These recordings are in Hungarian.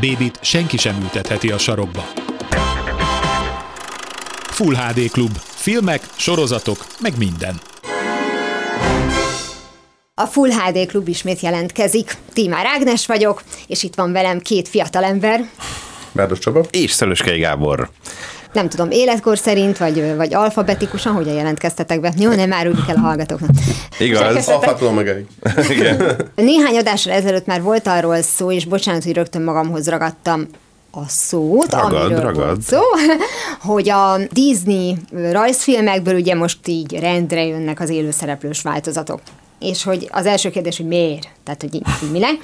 Bébit senki sem ültetheti a sarokba. Full HD Klub. Filmek, sorozatok, meg minden. A Full HD Klub ismét jelentkezik. Tímár Ágnes vagyok, és itt van velem két fiatalember. Bárdos Csaba. És Szöröskei Gábor. Nem tudom, életkor szerint, vagy, vagy alfabetikusan, hogyan jelentkeztetek be? Jó, nem áruljuk el a hallgatóknak. Igaz. Alfától meg Igen. Néhány adással ezelőtt már volt arról szó, és bocsánat, hogy rögtön magamhoz ragadtam a szót, Ragad, amiről ragad. volt szó, hogy a Disney rajzfilmekből ugye most így rendre jönnek az élőszereplős változatok. És hogy az első kérdés, hogy miért? Tehát, hogy így, így minek?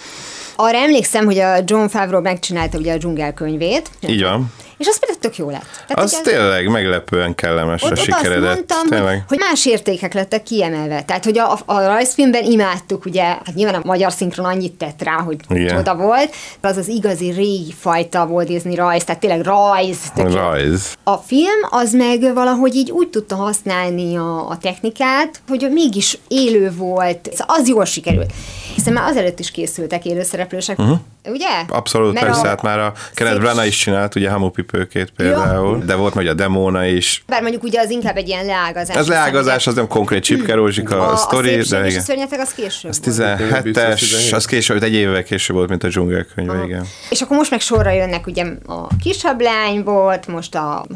Arra emlékszem, hogy a John Favreau megcsinálta ugye a dzsungelkönyvét. Így van. És az például tök jó lett. Tehát, Az tényleg meglepően kellemesre ott, ott azt sikeredett. mondtam, Tényleg. hogy más értékek lettek kiemelve. Tehát, hogy a, a rajzfilmben imádtuk, ugye, hát nyilván a magyar szinkron annyit tett rá, hogy Igen. csoda volt. Az az igazi régi fajta Walt Disney rajz, tehát tényleg rajz. tök jó. Rajz. A film az meg valahogy így úgy tudta használni a, a technikát, hogy mégis élő volt, Szóval az jól sikerült. Hiszen már azelőtt is készültek élőszereplősek, uh-huh. ugye? Abszolút, Mert persze, a- hát már a Kenneth Branagh is csinált, ugye Hamupipőkét például, de volt meg a Demóna is. Bár mondjuk ugye az inkább egy ilyen leágazás. Hiszen leágazás, az nem konkrét Csipke Rózsika a, a a sztori, szépség de és a igen. szörnyeteg az később Az volt. 17-es, 17. az később, egy évvel később volt, mint a dzsungelkönyve, igen. És akkor most meg sorra jönnek ugye a kisablány volt, most a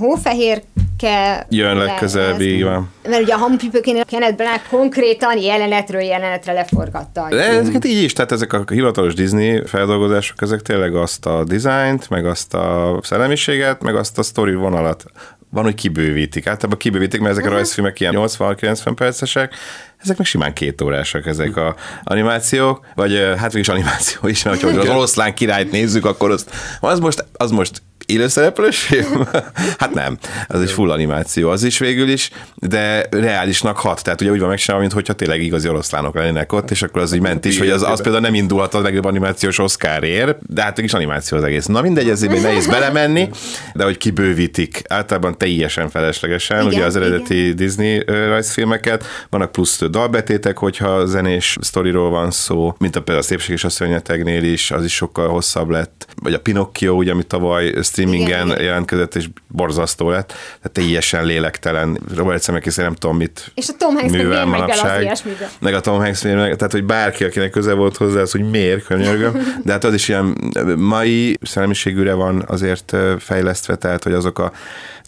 hófehérke. Jön legközelebb, így van. Mert ugye a hamupipőkénél Kenneth Branagh konkrétan jelenetről jelenetre leforgatta. De ezeket így is, tehát ezek a hivatalos Disney feldolgozások, ezek tényleg azt a dizájnt, meg azt a szellemiséget, meg azt a sztori vonalat van, hogy kibővítik. Általában kibővítik, mert ezek a rajzfilmek ilyen 80-90 percesek, ezek meg simán két órásak ezek a animációk, vagy hát mégis animáció is, mert hogyha az oroszlán királyt nézzük, akkor azt, az most, az most élőszereplős film? hát nem, az egy full animáció az is végül is, de reálisnak hat, tehát ugye úgy van megcsinálva, mintha tényleg igazi oroszlánok lennének ott, és akkor az így ment is, hogy az, az például nem indulhat a legjobb animációs Oscarért, de hát is animáció az egész. Na mindegy, ezért még nehéz belemenni, de hogy kibővítik, általában teljesen feleslegesen, Igen, ugye az eredeti Disney ö, rajzfilmeket, vannak plusz dalbetétek, hogyha zenés sztoriról van szó, mint a például a Szépség és a Szörnyetegnél is, az is sokkal hosszabb lett, vagy a Pinocchio, ugye, ami tavaly streamingen Igen, jelentkezett, és borzasztó lett, tehát teljesen lélektelen. Robert Zemeckis nem tudom mit És a Tom Hanks művel az manapság. ilyesmibe? Meg a Tom Hanks, meg, tehát hogy bárki, akinek köze volt hozzá, az, hogy miért, könyörgöm. De hát az is ilyen mai szellemiségűre van azért fejlesztve, tehát hogy azok a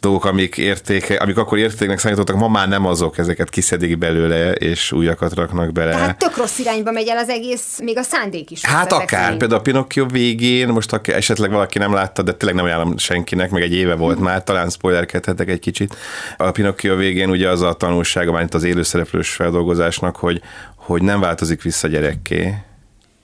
dolgok, amik, értéke, amik akkor értéknek számítottak, ma már nem azok, ezeket kiszedik belőle, és újakat raknak bele. Tehát tök rossz irányba megy el az egész, még a szándék is. Hát akár, szerint. például a Pinocchio végén, most aki esetleg valaki nem látta, de tényleg nem ajánlom senkinek, meg egy éve volt már, talán spoilerkedhetek egy kicsit. A Pinocchio végén ugye az a tanulsága, már itt az élőszereplős feldolgozásnak, hogy, hogy nem változik vissza gyerekké,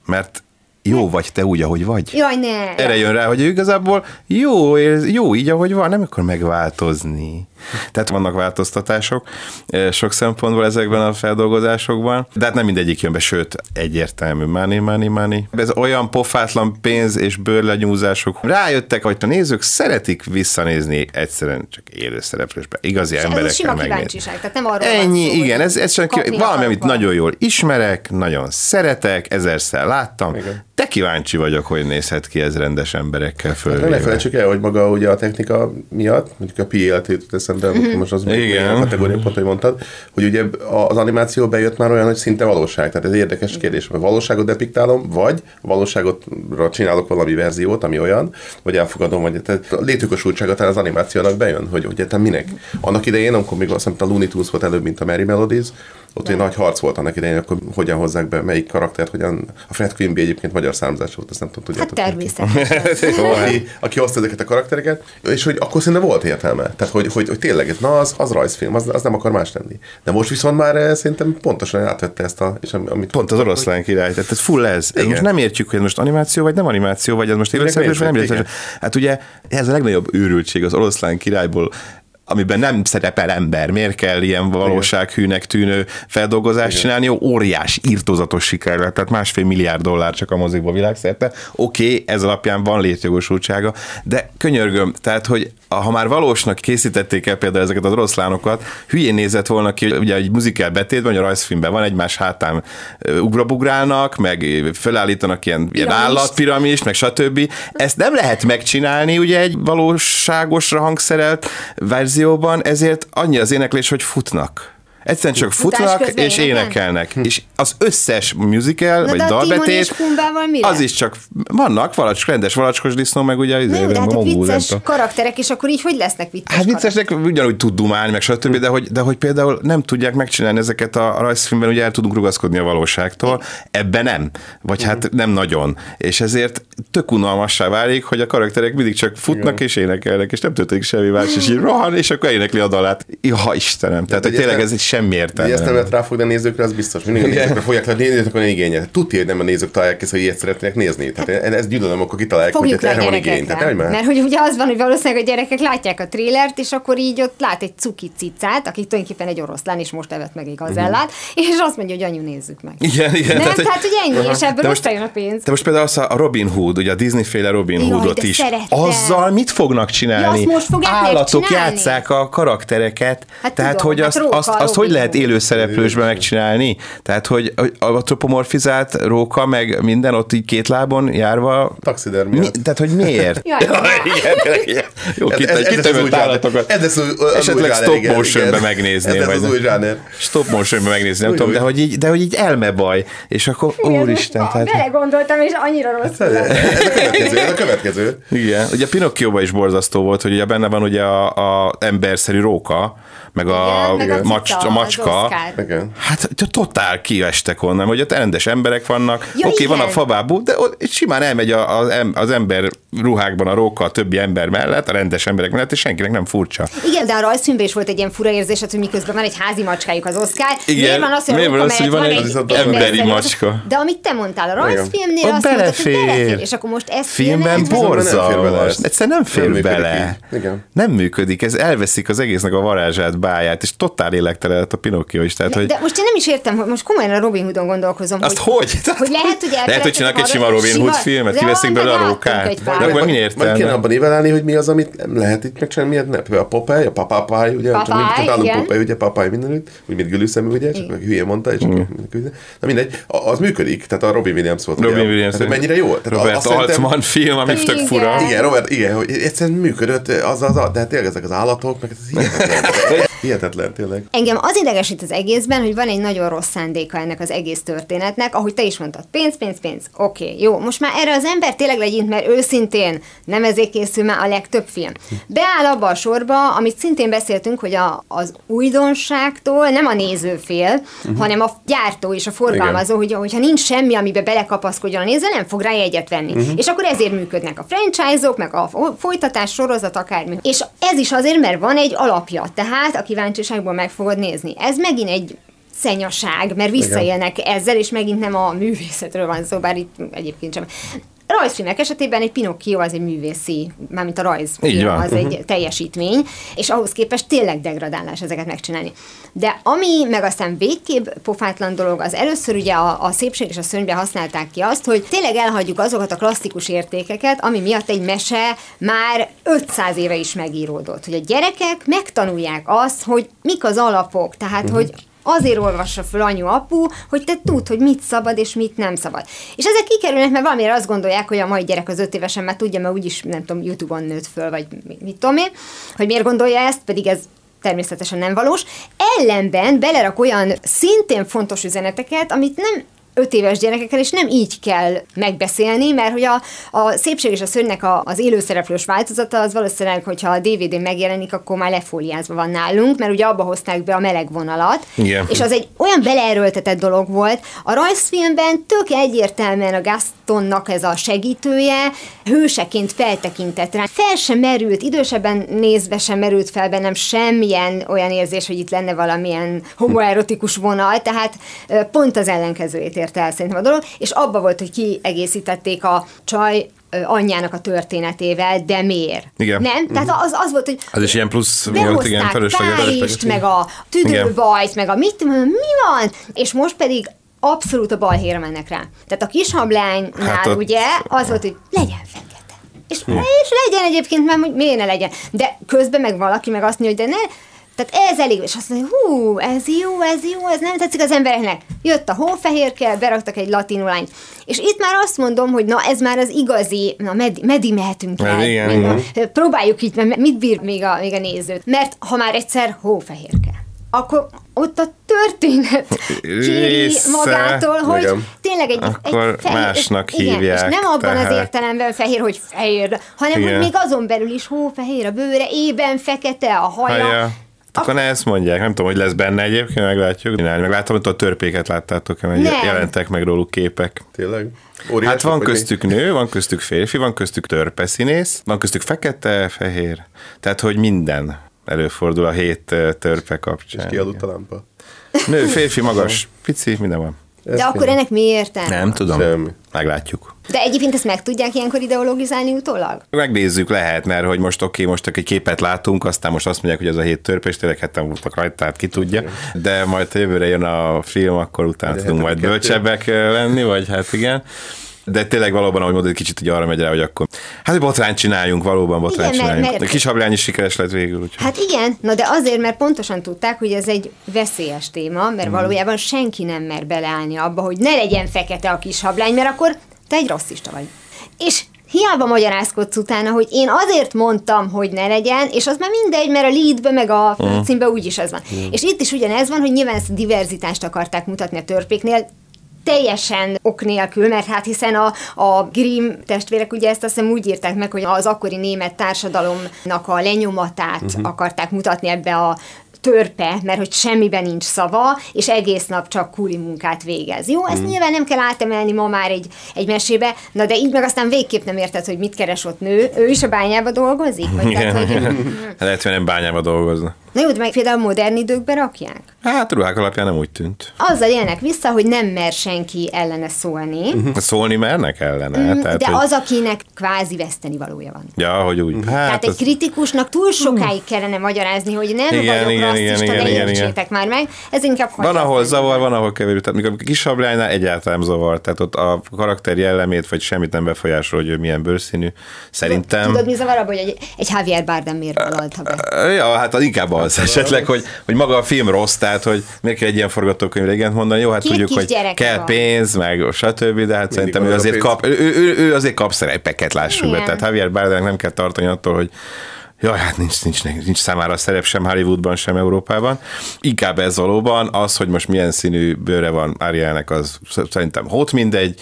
mert jó vagy te úgy, ahogy vagy. Jaj, ne! Erre jön rá, hogy ő igazából jó, jó így, ahogy van, nem akar megváltozni. Tehát vannak változtatások eh, sok szempontból ezekben a feldolgozásokban, de hát nem mindegyik jön be, sőt, egyértelmű, money, money, money. Ez olyan pofátlan pénz és bőrlenyúzások. Rájöttek, hogy a nézők szeretik visszanézni egyszerűen csak élőszereplősbe. Igazi És ez a emberekkel sima megnézni. kíváncsiság, tehát nem arról van Ennyi, szó, igen, ez, ez csak valami, amit nagyon jól ismerek, nagyon szeretek, ezerszer láttam. Igen. Te kíváncsi vagyok, hogy nézhet ki ez rendes emberekkel Hát Ne felejtsük el, hogy maga ugye a technika miatt, mondjuk a PLT jut eszembe, Mhm. most az Igen. a kategória pont, hogy mondtad, hogy ugye az animáció bejött már olyan, hogy szinte valóság. Tehát ez egy érdekes kérdés, hogy valóságot depiktálom, vagy valóságotra csinálok valami verziót, ami olyan, vagy elfogadom, vagy tehát a létjogosultsága talán az animációnak bejön, hogy ugye te minek. Annak idején, amikor még azt hiszem, a Looney Tunes volt előbb, mint a Merry Melodies, ott egy nagy harc volt annak idején, akkor hogyan hozzák be, melyik karaktert, hogyan a Fred Quimby egyébként magyar származás volt, azt nem tudom, Hát tudjátok. természetesen. aki, aki hozta ezeket a karaktereket, és hogy akkor szerintem volt értelme. Tehát, hogy, hogy, hogy tényleg, na az, az rajzfilm, az, az nem akar más lenni. De most viszont már eh, szerintem pontosan átvette ezt a... És am- amit Pont az oroszlán király, tehát ez full ez. ez most nem értjük, hogy ez most animáció, vagy nem animáció, vagy ez most élőszereplős, vagy nem élőszereplős. Hát ugye ez a legnagyobb őrültség az oroszlán királyból, amiben nem szerepel ember. Miért kell ilyen valósághűnek tűnő feldolgozást csinálni? Jó, óriás, írtózatos siker lett, tehát másfél milliárd dollár csak a mozikba világszerte. Oké, okay, ez alapján van létjogosultsága, de könyörgöm, tehát, hogy ha már valósnak készítették el például ezeket az oroszlánokat, hülyén nézett volna ki, ugye egy muzikál betétben, vagy a rajzfilmben van egymás hátán ugrabugrálnak, meg felállítanak ilyen, ilyen Piramist. állatpiramist, meg stb. Ezt nem lehet megcsinálni ugye egy valóságosra hangszerelt verzióban, ezért annyi az éneklés, hogy futnak. Egyszerűen csak futnak és énekelnek? énekelnek. És az összes musical, Na vagy mi az is csak, vannak valacs, rendes valacskos disznó, meg ugye Nem, izé, de hát nem vicces karakterek, és akkor így hogy lesznek vicces Hát karakterek? viccesnek ugyanúgy tud dumálni, meg stb., de hogy, de hogy például nem tudják megcsinálni ezeket a rajzfilmben, ugye el tudunk rugaszkodni a valóságtól, ebben nem, vagy hát nem nagyon. És ezért tök unalmassá válik, hogy a karakterek mindig csak futnak és énekelnek, és nem történik semmi más, és így rohan, és akkor énekli a dalát. Ja, Istenem, tehát hogy tényleg ez semmi értelme. ezt nem lehet ráfogni a nézőkre, az biztos. Mindig a nézőkre fogják le, nézőknek van igénye. Tudja, hogy nem a nézők találják ezt, hogy ilyet szeretnének nézni. Tehát én ezt gyűlölöm, akkor kitalálják, hogy Fogjuk a erre van igény. Tehát nem már. Mert hogy ugye az van, hogy valószínűleg a gyerekek látják a trélert, és akkor így ott lát egy cuki cicát, aki tulajdonképpen egy oroszlán, és most evett meg egy gazellát, és azt mondja, hogy anyu, nézzük meg. Igen, igen. Nem, hogy- tehát, hogy ennyi, és ebből De összejön a pénz. De most például az a Robin Hood, ugye a Disney féle Robin Hoodot is. szerettem. Azzal mit fognak csinálni? Ja, azt most fogják Állatok játszák a karaktereket. Hát tehát, tudom, hogy hát azt, azt, azt hogy lehet Hood. élőszereplősben megcsinálni? Tehát, hogy a antropomorfizált róka, meg minden ott így két lábon járva. Taxidermia. Mi, tehát, hogy miért? Jaj, igen, igen, igen. Jó, Ez- kit, ez- ez lesz az kitevőtt új zsáner. állatokat. Ez az az Esetleg stop motionbe igen. megnézni. Ez az új zsáner. Stop motionbe megnézni, nem tudom, de hogy, így, de hogy így elmebaj. És akkor, úristen, tehát... Belegondoltam, és annyira rossz. Ez a következő, ez a következő. Igen, ugye Pinocchioban is borzasztó volt, hogy ugye benne van ugye a, a emberszerű róka, meg a, Igen, meg a macs, cica, a macska. Igen. Hát totál kiestek onnan, hogy ott rendes emberek vannak. Ja, Oké, van a igen. fabábú, de ott simán elmegy a- az, em- az ember ruhákban a róka a többi ember mellett, a rendes emberek mellett, és senkinek nem furcsa. Igen, de a rajzfilmben is volt egy ilyen fura érzés, hogy miközben van egy házi macskájuk az Oscar. Igen, Miért van az, hogy, a miért van az, hogy van egy emberszerű emberi macska? De amit te mondtál, a rajzfilmnél Ott azt mondtad, hogy belefér. belefér. És akkor most ez Filmben borzalmas. ez. Egyszerűen nem fér Nem működik bele. Igen. Nem működik. Ez elveszik az egésznek a varázsát, báját, és totál élektelen a Pinocchio is. Tehát, hogy De most én nem is értem, hogy most komolyan a Robin Hoodon gondolkozom. Azt hogy? Hogy lehet, hogy Lehet, hogy csinálnak egy sima Robin Hood filmet, kiveszik belőle a rókát. De akkor mi Majd értelme? kéne abban nivelálni, hogy mi az, amit nem lehet itt megcsinálni, miért nem. Például A Popeye, a papápály, ugye, csak Popeye, mindig találunk igen. Popeye, ugye, papály mindenütt, úgy, mint gülőszemű, ugye, csak meg hülye mondta, és Na mindegy, az működik, tehát a Robin Williams volt. Robin. Williams. Mennyire jó? Tehát Robert Altman film, ami tök Igen. fura. Igen, Robert, igen, hogy egyszerűen működött az, az, de hát tényleg ezek az állatok, meg ez hihetetlen. hihetetlen, tényleg. Engem az idegesít az egészben, hogy van egy nagyon rossz szándéka ennek az egész történetnek, ahogy te is mondtad, pénz, pénz, pénz, oké, okay, jó, most már erre az ember tényleg legyint, mert őszintén nem ezért készül már a legtöbb film. Beáll abba a sorba, amit szintén beszéltünk, hogy a, az újdonságtól nem a néző fél, uh-huh. hanem a gyártó és a forgalmazó, hogy, hogyha nincs semmi, amiben belekapaszkodjon a néző, nem fog rá jegyet venni. Uh-huh. És akkor ezért működnek a franchise-ok, meg a fo- folytatás, sorozat, akármi. És ez is azért, mert van egy alapja, tehát a kíváncsiságból meg fogod nézni. Ez megint egy szenyaság, mert visszaélnek ezzel, és megint nem a művészetről van szó, bár itt egyébként sem. Rajzfilmek esetében egy Pinocchio az egy művészi, mármint a rajz Így van. az egy teljesítmény, és ahhoz képest tényleg degradálás ezeket megcsinálni. De ami meg aztán végképp pofátlan dolog, az először ugye a, a szépség és a szörnybe használták ki azt, hogy tényleg elhagyjuk azokat a klasszikus értékeket, ami miatt egy mese már 500 éve is megíródott. Hogy a gyerekek megtanulják azt, hogy mik az alapok, tehát uh-huh. hogy azért olvassa fel anyu apu, hogy te tudd, hogy mit szabad és mit nem szabad. És ezek kikerülnek, mert valamire azt gondolják, hogy a mai gyerek az öt évesen már tudja, mert úgyis, nem tudom, YouTube-on nőtt föl, vagy mit tudom én, hogy miért gondolja ezt, pedig ez természetesen nem valós. Ellenben belerak olyan szintén fontos üzeneteket, amit nem öt éves gyerekekkel, és nem így kell megbeszélni, mert hogy a, a szépség és a szörnynek a, az élőszereplős változata, az valószínűleg, hogyha a DVD megjelenik, akkor már lefóliázva van nálunk, mert ugye abba hozták be a meleg vonalat, Igen. és az egy olyan beleerőltetett dolog volt. A rajzfilmben tök egyértelműen a Gastonnak ez a segítője hőseként feltekintett rá. Fel sem merült, idősebben nézve sem merült fel bennem semmilyen olyan érzés, hogy itt lenne valamilyen homoerotikus vonal, tehát pont az ellenkezőjét érte el szerintem a dolog, és abba volt, hogy kiegészítették a csaj anyjának a történetével, de miért? Igen. Nem? Tehát az, az volt, hogy Az is ilyen plusz volt, igen, behozták fölösleges. Pálist, meg a tüdőbajt, meg a mit mi van? És most pedig abszolút a balhéra mennek rá. Tehát a kis hablánynál Hát ott- ugye az volt, hogy legyen fekete. És, és legyen egyébként, mert hogy miért ne legyen. De közben meg valaki meg azt mondja, hogy de ne, tehát ez elég, és azt mondja, hú, ez jó, ez jó, ez nem tetszik az embereknek. Jött a hófehérke, beraktak egy latinulányt. És itt már azt mondom, hogy na ez már az igazi, na medi, medi mehetünk el. Igen, igen. Próbáljuk így, mert mit bír még a, még a nézőt. Mert ha már egyszer hófehérke, akkor ott a történet kéri Része. magától, hogy Igen. tényleg egy, Akkor egy fehér, másnak igen, hívják, És nem abban az tehát- értelemben fehér, hogy fehér, hanem Igen. hogy még azon belül is hófehér a bőre, ében fekete a haja. Haja. Akkor ne ezt mondják, nem tudom, hogy lesz benne egyébként, meglátjuk. Csinálni. Meg láttam, hogy a törpéket láttátok, mert Nem. jelentek meg róluk képek. Tényleg? Óriások, Hát van vagy mi? köztük nő, van köztük férfi, van köztük törpeszínész, van köztük fekete, fehér. Tehát, hogy minden előfordul a hét törpe kapcsán. Kialudt a lámpa. Nő, férfi, magas, pici, minden van. De akkor ennek mi értelme? Nem tudom. Semmi. Meglátjuk. De egyébként ezt meg tudják ilyenkor ideologizálni utólag? Megnézzük, lehet, mert hogy most oké, most egy képet látunk, aztán most azt mondják, hogy ez a hét törpe, és tényleg heten voltak rajta, tehát ki tudja. De majd ha jövőre jön a film, akkor utána De tudunk majd hetedik kettő. bölcsebbek ö, lenni, vagy hát igen. De tényleg valóban, ahogy mondod, kicsit így arra megy rá, hogy akkor hát botrányt csináljunk, valóban botrányt Igen, mert- csináljunk. mert- A kis hablány is sikeres lett végül, úgyhogy. Hát igen, na de azért, mert pontosan tudták, hogy ez egy veszélyes téma, mert valójában senki nem mer beleállni abba, hogy ne legyen fekete a kis hablány, mert akkor te egy rasszista vagy. És hiába magyarázkodsz utána, hogy én azért mondtam, hogy ne legyen, és az már mindegy, mert a leadbe meg a főcímbe úgyis ez van. És itt is ugyanez van, hogy nyilván ezt a diverzitást akarták mutatni a törpéknél, teljesen ok nélkül, mert hát hiszen a, a Grimm testvérek ugye ezt azt hiszem úgy írták meg, hogy az akkori német társadalomnak a lenyomatát uh-huh. akarták mutatni ebbe a törpe, mert hogy semmiben nincs szava, és egész nap csak kuli munkát végez. Jó, ezt nyilván nem kell átemelni ma már egy, egy mesébe, na de így meg aztán végképp nem érted, hogy mit keres ott nő. Ő is a bányába dolgozik? Vagy tehát, hogy... Lehet, hogy nem bányába dolgozna. Na jó, de meg például modern időkben rakják? Hát ruhák alapján nem úgy tűnt. Azzal élnek vissza, hogy nem mer senki ellene szólni, Szólni mernek ellene. Mm, tehát, de hogy, az, akinek kvázi veszteni valója van. Ja, hogy úgy. Hát, Tehát egy az- kritikusnak túl sokáig kellene magyarázni, hogy nem Igen, vagyok igen, rasszista, igen, de igen, értsétek már meg. Ez inkább Van, ahol azt, zavar, van, ahol keverő. Tehát mikor a kis hablánynál egyáltalán zavar. Tehát ott a karakter jellemét, vagy semmit nem befolyásol, hogy ő milyen bőrszínű. Szerintem. Tudod, mi zavar abban, hogy egy, egy Javier Bardem miért valalta be? Ja, hát az inkább az esetleg, hogy, hogy maga a film rossz, tehát hogy miért kell egy ilyen forgatókönyvre igent mondani. Jó, hát Két tudjuk, hogy kell van. pénz, meg stb., de hát szerintem ő azért kap, ő, ő, ő, azért kap szerepeket, lássuk be. Igen. Tehát Javier Bardemnek nem kell tartani attól, hogy Jaj, hát nincs, nincs, nincs számára szerep sem Hollywoodban, sem Európában. Inkább ez valóban az, hogy most milyen színű bőre van Arielnek, az szerintem hót mindegy,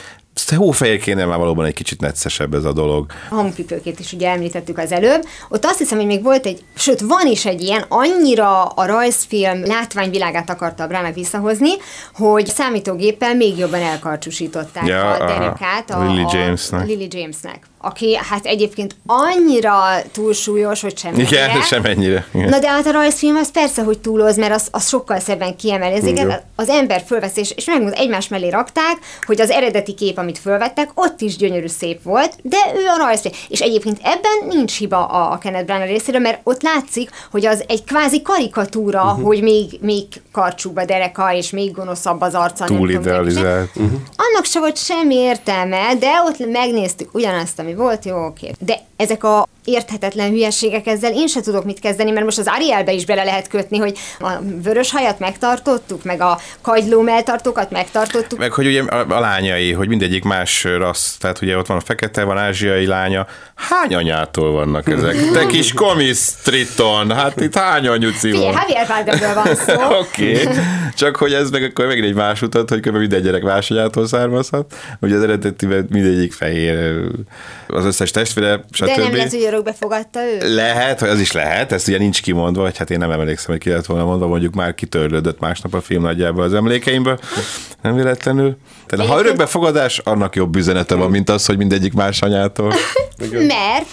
hófehér kéne már valóban egy kicsit neccesebb ez a dolog. A hamupipőkét is ugye említettük az előbb. Ott azt hiszem, hogy még volt egy, sőt van is egy ilyen, annyira a rajzfilm látványvilágát akarta a Brámek visszahozni, hogy számítógéppel még jobban elkarcsúsították Ja, a derekát a, Lily Jamesnek. a Lily Jamesnek, aki hát egyébként annyira túlsúlyos, hogy sem Igen, sem ennyire. Igen. Na de hát a rajzfilm az persze, hogy túloz, mert az, az sokkal szebben kiemel. Ezeket Igen. az ember fölvesz, és, és megmond, egymás mellé rakták, hogy az eredeti kép, amit fölvettek, ott is gyönyörű szép volt, de ő a rajzfilm. És egyébként ebben nincs hiba a, a Kenneth Branagh részéről, mert ott látszik, hogy az egy kvázi karikatúra, uh-huh. hogy még, még karcsúbb a dereka, és még gonoszabb az arca. Túl idealizált. Uh-huh. Annak se volt semmi értelme, de ott megnéztük ugyanazt, ami volt, jó, oké. De ezek a érthetetlen hülyeségek ezzel, én se tudok mit kezdeni, mert most az Arielbe is bele lehet kötni, hogy a vörös hajat megtartottuk, meg a kagyló melltartókat megtartottuk. Meg hogy ugye a, a lányai, hogy mindegyik más rassz, tehát ugye ott van a fekete, van ázsiai lánya. Hány anyától vannak ezek? Te kis komisz Triton, hát itt hány anyuci van? Javier Bardemről van szó. Oké, okay. csak hogy ez meg akkor megint egy más utat, hogy kb. minden gyerek más anyától származhat. Ugye az eredetiben mindegyik fehér, az összes testvére, stb. De nem lehet, hogy örökbe fogadta ő? Lehet, vagy az is lehet, ezt ugye nincs kimondva, vagy hát én nem emlékszem, hogy ki lett volna mondva, mondjuk már kitörlődött másnap a film nagyjából az emlékeimből, nem véletlenül. Tehát ha örökbefogadás, annak jobb üzenete van, mint az, hogy mindegyik más anyától. Mert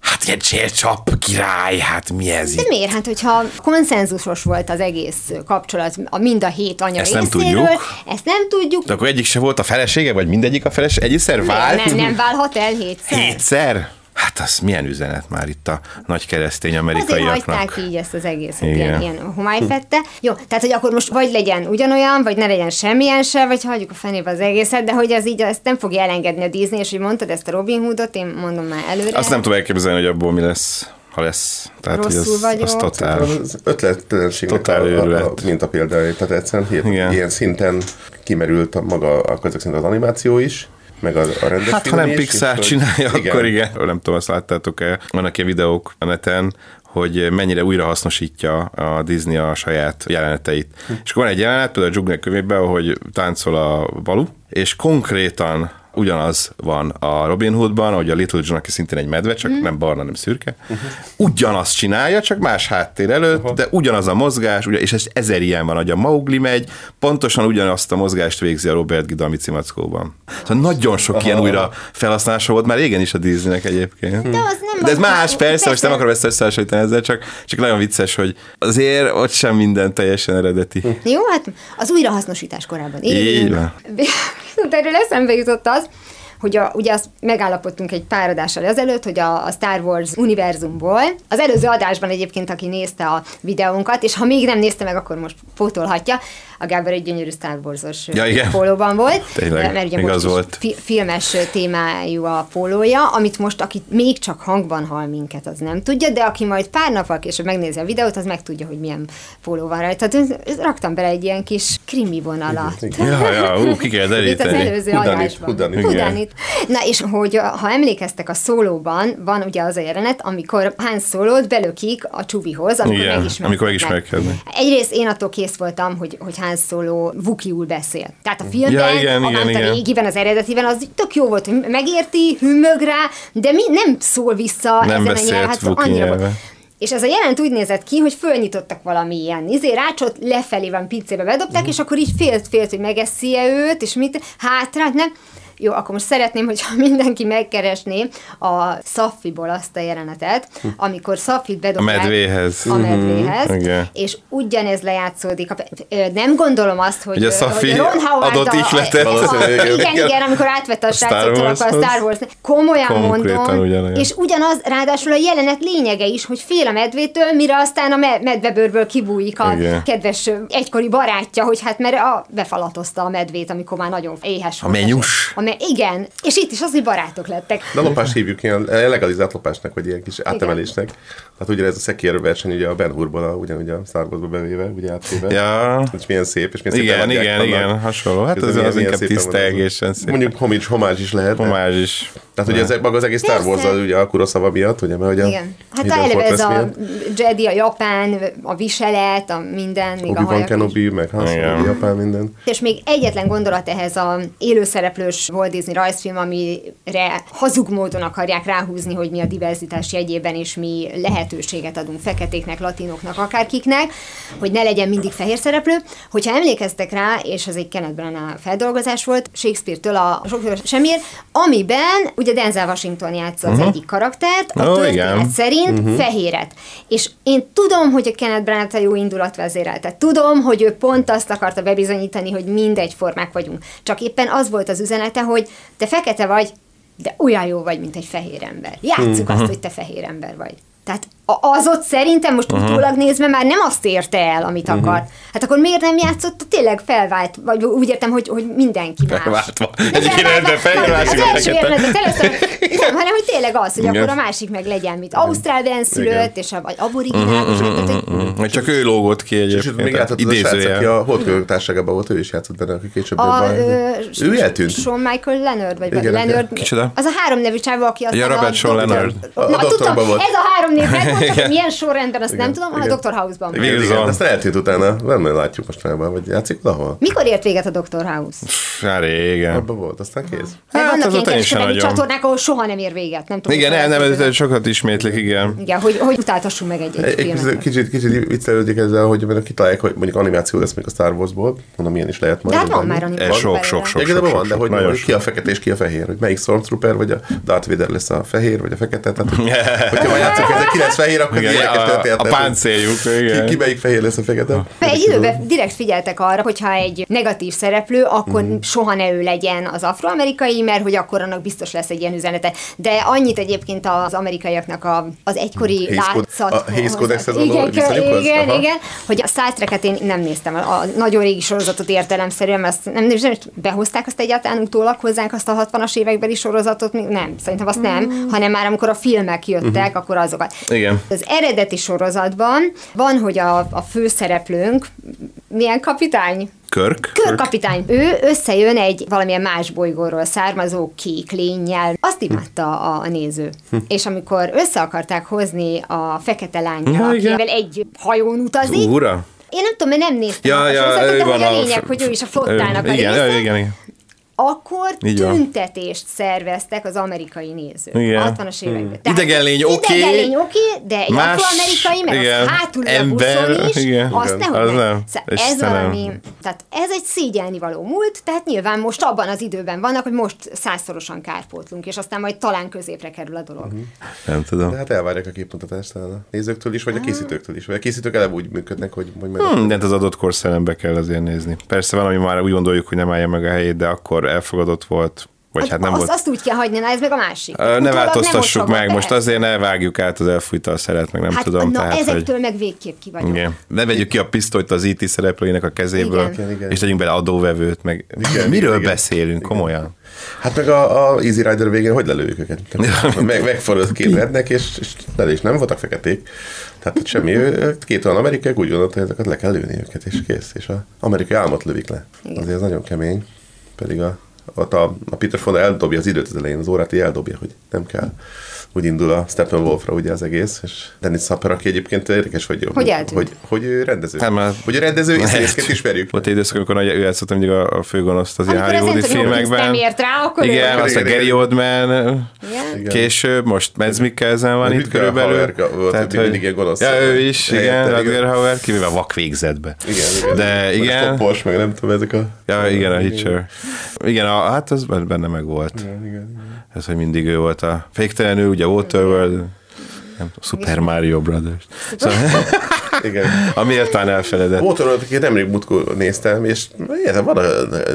Hát ilyen csércsap király, hát mi ez De itt? miért? Hát, hogyha konszenzusos volt az egész kapcsolat a mind a hét anya Ezt nem tudjuk. ezt nem tudjuk, De akkor egyik se volt a felesége, vagy mindegyik a felesége? Egyszer vált? nem, nem válhat el hétszer. Hétszer? Hát az milyen üzenet már itt a nagy keresztény Azért amerikaiaknak. hagyták így ezt az egészet, Igen. ilyen, ilyen homályfette. Jó, tehát, hogy akkor most vagy legyen ugyanolyan, vagy ne legyen semmilyen se, vagy hagyjuk a fenébe az egészet, de hogy ez így, ezt nem fogja elengedni a Disney, és hogy mondtad ezt a Robin Hoodot, én mondom már előre. Azt nem tudom elképzelni, hogy abból mi lesz, ha lesz. Tehát, hogy Rosszul az, vagyok. az totál. Az ötlettelenségnek Totál a, a, mint a példája. Tehát egyszerűen Igen. ilyen, ilyen szinten kimerült a maga a ezek szerint az animáció is, meg a, a rendes Hát ha nem Pixar csinálja, hogy- akkor igen. Nem tudom, azt láttátok-e, vannak ilyen videók a neten, hogy mennyire újra hasznosítja a Disney a saját jeleneteit. És akkor van egy jelenet, például a Dzsungel könyvében, hogy táncol a Balu, és konkrétan ugyanaz van a Robin Hoodban, hogy a Little John, aki szintén egy medve, csak nem barna, nem szürke. Ugyanazt csinálja, csak más háttér előtt, de ugyanaz a mozgás, ugyan, és ez ezer ilyen van, hogy a Mowgli megy, pontosan ugyanazt a mozgást végzi a Robert Gidami cimackóban. Szóval nagyon sok ilyen újra felhasználása volt már régen is a Disneynek egyébként. De az nem De ez más, persze, most nem akarom ezt összehasonlítani ezzel, csak, csak nagyon vicces, hogy azért ott sem minden teljesen eredeti. Jó, hát az újrahasznosítás korában. Így van. Viszont erről eszembe jutott az, hogy a, ugye azt megállapodtunk egy pár adással ezelőtt, hogy a, a Star Wars univerzumból, az előző adásban egyébként, aki nézte a videónkat, és ha még nem nézte meg, akkor most pótolhatja, a Gábor egy gyönyörű Star Wars-os Ja, igen. pólóban volt. Tényleg, mert ugye most volt. Fi- filmes témájú a pólója, amit most, aki még csak hangban hall minket, az nem tudja, de aki majd pár nappal később megnézi a videót, az meg tudja, hogy milyen póló van rajta. Tehát raktam bele egy ilyen kis krimi vonalat. Ja, ja, ú, ki kell Itt az deríteni. előző Hudanit, adásban. hudanit. Hudanit. Na és hogy ha emlékeztek a szólóban, van ugye az a jelenet, amikor Han Solo-t belökik a csuvihoz, amikor Igen, megismerkednek. amikor megismerkednek. Egyrészt én attól kész voltam, hogy, hogy Han Solo vukiul beszél. Tehát a filmben, Ja, igen, a, igen, igen. régiben, az eredetiben az tök jó volt, hogy megérti, hümmög rá, de mi nem szól vissza Nem ezen a nyelven, hát annyira volt. És ez a jelent úgy nézett ki, hogy fölnyitottak valami ilyen izé, rácsot, lefelé van pincébe bedobták, Mhm. és akkor így félt, félt, hogy megeszi-e őt, és mit, hátra, nem. Jó, akkor most szeretném, hogyha mindenki megkeresné a Szaffiból azt a jelenetet, amikor Szaffit bedobják A medvéhez. a medvéhez, Mhm, igen. és ugyanez lejátszódik. A, nem gondolom azt, hogy, Hogy a Szaffi Ron Howard adott a- ihletet. a- Valószínűleg, Igen, igen. igen, amikor átvette a, A srácoktól akkor a. Star Wars. Komolyan Konkrétan mondom. ugyanolyan. És ugyanaz, ráadásul a jelenet lényege is, hogy fél a medvétől, mire aztán a me- medvebőrből kibújik a Igen. kedves egykori barátja, hogy hát mert a, befalatozta a medvét, amikor már nagyon éhes A volt. menyus. A me- igen, és itt is az, hogy barátok lettek. De lopás hívjuk ilyen legalizált lopásnak, vagy ilyen kis átemelésnek. Tehát ugye ez a szekér verseny ugye a Ben Hurból, a, ugyanúgy a Star Warsba bevéve, ugye átvéve. Ja. És milyen szép, és milyen Igen, szépen igen, igen, annak. hasonló. Hát Ez az, az inkább van az. tisztelgésen szép. Mondjuk homage, homage is lehet. Homázs is. Tehát ugye ez maga az egész Star. Wars ugye a Kurosawa miatt, ugye, mert ugye Igen. Hát eleve ez a. Jedi, a Japán, a viselet, a minden, még a Obi-Wan hajak is. Kenobi, meg Han Igen. Japán, minden. És még egyetlen gondolat ehhez a élőszereplős Walt Disney rajzfilm, amire hazug módon akarják ráhúzni, hogy mi a diverzitás jegyében, és mi lehetőséget adunk feketéknek, latinoknak, akárkiknek, hogy ne legyen mindig fehér szereplő. Hogyha emlékeztek rá, és ez egy Kenneth Branagh feldolgozás volt, Shakespeare-től a Sok semmiért, amiben ugye Denzel Washington játsza az egyik karaktert, a Ó, történet igen. szerint fehéret. És én tudom, hogy a Kenneth Branagh jó indulat vezérelte. Tudom, hogy ő pont azt akarta bebizonyítani, hogy mindegy formák vagyunk. Csak éppen az volt az üzenete, hogy te fekete vagy, de olyan jó vagy, mint egy fehér ember. Játsszuk azt, hogy te fehér ember vagy. Tehát az ott szerintem most uh-huh. utólag nézve már nem azt érte el, amit uh-huh. akar. Hát akkor miért nem játszott tényleg felvált, vagy úgy értem, hogy, hogy mindenki más. Váltva. Nem Egyik felváltva, irányba másik az első jelenet, először, nem, hanem hogy tényleg az, hogy Igen. akkor a másik meg legyen, mint Ausztrálben szülött, és a, vagy aboriginális. tehát, hogy- Hogy csak ő lógott ki És egyébként. még játszott az a srác, aki a Holdkörök társágában volt, ő is játszott benne, aki később A, ő eltűnt. Sean Michael Leonard, vagy Igen. Leonard. Kicsoda? Az a három nevű csávó, aki aztán Ja, Robert a Sean. Leonard. Na, tudtam, doktorban volt. ez a három név, megmondtam, milyen sorrendben, azt nem tudom, a. Dr. House-ban. Igen. Aztán eltűnt utána, nem nagyon látjuk most felben, vagy játszik valahol. Mikor ért véget a Dr. House? Már régen. Abban volt, aztán kész. Mert Hát, vannak ilyen kereskedelmi csatornák, ahol soha nem ér véget. Nem tudom, Igen, nem, nem, ez sokat ismétlik, igen. Igen, hogy, hogy utáltassunk meg egy, egy, Egy filmet. kicsit, kicsit, viccelődik ezzel, hogy mert kitalálják, hogy mondjuk animáció lesz még a Star Warsból, mondom, milyen is lehet majd. De hát van már animáció. sok, sok, sok. De van, de hogy, ki a fekete és ki a fehér, hogy melyik Stormtrooper, vagy a Darth Vader lesz a fehér, vagy a fekete, tehát hogy, hogyha már játszik ezek kilenc fehér, akkor Igen, a, a páncéljuk, Ki, ki melyik fehér lesz a fekete? Egy időben direkt figyeltek arra, hogyha egy negatív szereplő, akkor Mhm. soha ne ő legyen az afroamerikai, mert hogy akkor annak biztos lesz egy ilyen üzenete. De annyit egyébként az amerikaiaknak a, az egykori látszat. a Codexhez való igen, igen, igen, hogy a Star Trek-et én nem néztem, a, nagyon régi sorozatot értelemszerűen, mert azt nem, nem, nem behozták azt egyáltalán utólag hozzánk azt a 60-as évekbeli sorozatot, nem, szerintem azt nem, hanem már amikor a filmek jöttek, Mhm. akkor azokat. Igen. Az eredeti sorozatban van, hogy a, a főszereplőnk, milyen kapitány? Körk? Körkapitány. Ő összejön egy valamilyen más bolygóról származó kék lényel. Azt imádta a, a néző. És amikor össze akarták hozni a fekete Ja, igen. akivel egy hajón utazik, Ura? én nem tudom, mert nem néztem Ja, a ja, ő van a a... lényeg, hogy ő is a flottának ő, a igen, része, ja, igen, igen. Akkor Így van. tüntetést szerveztek az amerikai nézők. Igen. A 60-as években. Hmm. Idegen lény oké. Lény oké, de egy Más- afroamerikai, meg igen. az hátul a Ember, buszon is, igen. azt Igen. nehogy Az nem. Szóval ez Istenem. valami, tehát ez egy szégyelni való múlt, tehát nyilván most abban az időben vannak, hogy most százszorosan kárpótlunk, és aztán majd talán középre kerül a dolog. Mhm. Nem tudom. De hát elvárják a képmutatást talán a nézőktől is, vagy a készítőktől is. Vagy a készítők eleve úgy működnek, hogy, hogy. Hmm, Mindent az adott korszellembe kell azért nézni. Persze van, ami már úgy gondoljuk, hogy nem állja meg a helyét, de akkor elfogadott volt, vagy hát nem azt, volt. azt úgy kell hagyni, na ez meg a másik. Ö, Ne változtassuk meg, be. most azért ne vágjuk át az elfújta a szeret, meg nem Hát tudom. na, tehát, ezektől hogy... meg végképp ki vagyok. Igen. Ne vegyük ki a pisztolyt az IT szereplőinek a kezéből, Igen. Igen, igen. és tegyünk bele adóvevőt, meg Igen, miről igen. beszélünk, komolyan? Hát meg a, a Easy Rider végén hogy lelőjük őket? meg, megfordult két rednek, és, és le is nem voltak feketék. Tehát semmi, két olyan amerikai úgy gondolta, hogy ezeket le kell lőni őket, és kész. És a amerikai álmot lövik le. Igen. Azért ez nagyon kemény. Pedig a, ott a, a Peter Fonda eldobja az időt az elején, az órát így eldobja, hogy nem kell. Úgy indul a Steppenwolfra ugye az egész, és Dennis Sapper, aki egyébként érdekes, hogy, Hogy hogy, hogy ő rendező. Hát már- hogy ő rendező, és színészként ismerjük. Volt egy időszak, amikor nagy- ő játszott mindig a, a főgonoszt az ilyen hollywoodi filmekben. nem ért rá, akkor Igen, aztán Igen, Gary. Oldman később, most Mads Mikkelsen van itt körülbelül. Tehát, ő mindig ilyen gonosz. Ja, ő is, igen, Rutger. Hauer, kivéve a vakvégzetbe. Igen, igen. De igen. A meg nem tudom, ezek a... Ja, igen, a Hitcher. Igen, a, hát az benne meg volt. Igen, igen. Ez, hogy mindig ő volt a féktelenül, ugye Waterworld, nem tudom, Super Mario Brothers. Szóval, igen. ami értán elfeledett. Waterworld, akit nemrég múltkor néztem, és érted, van, a,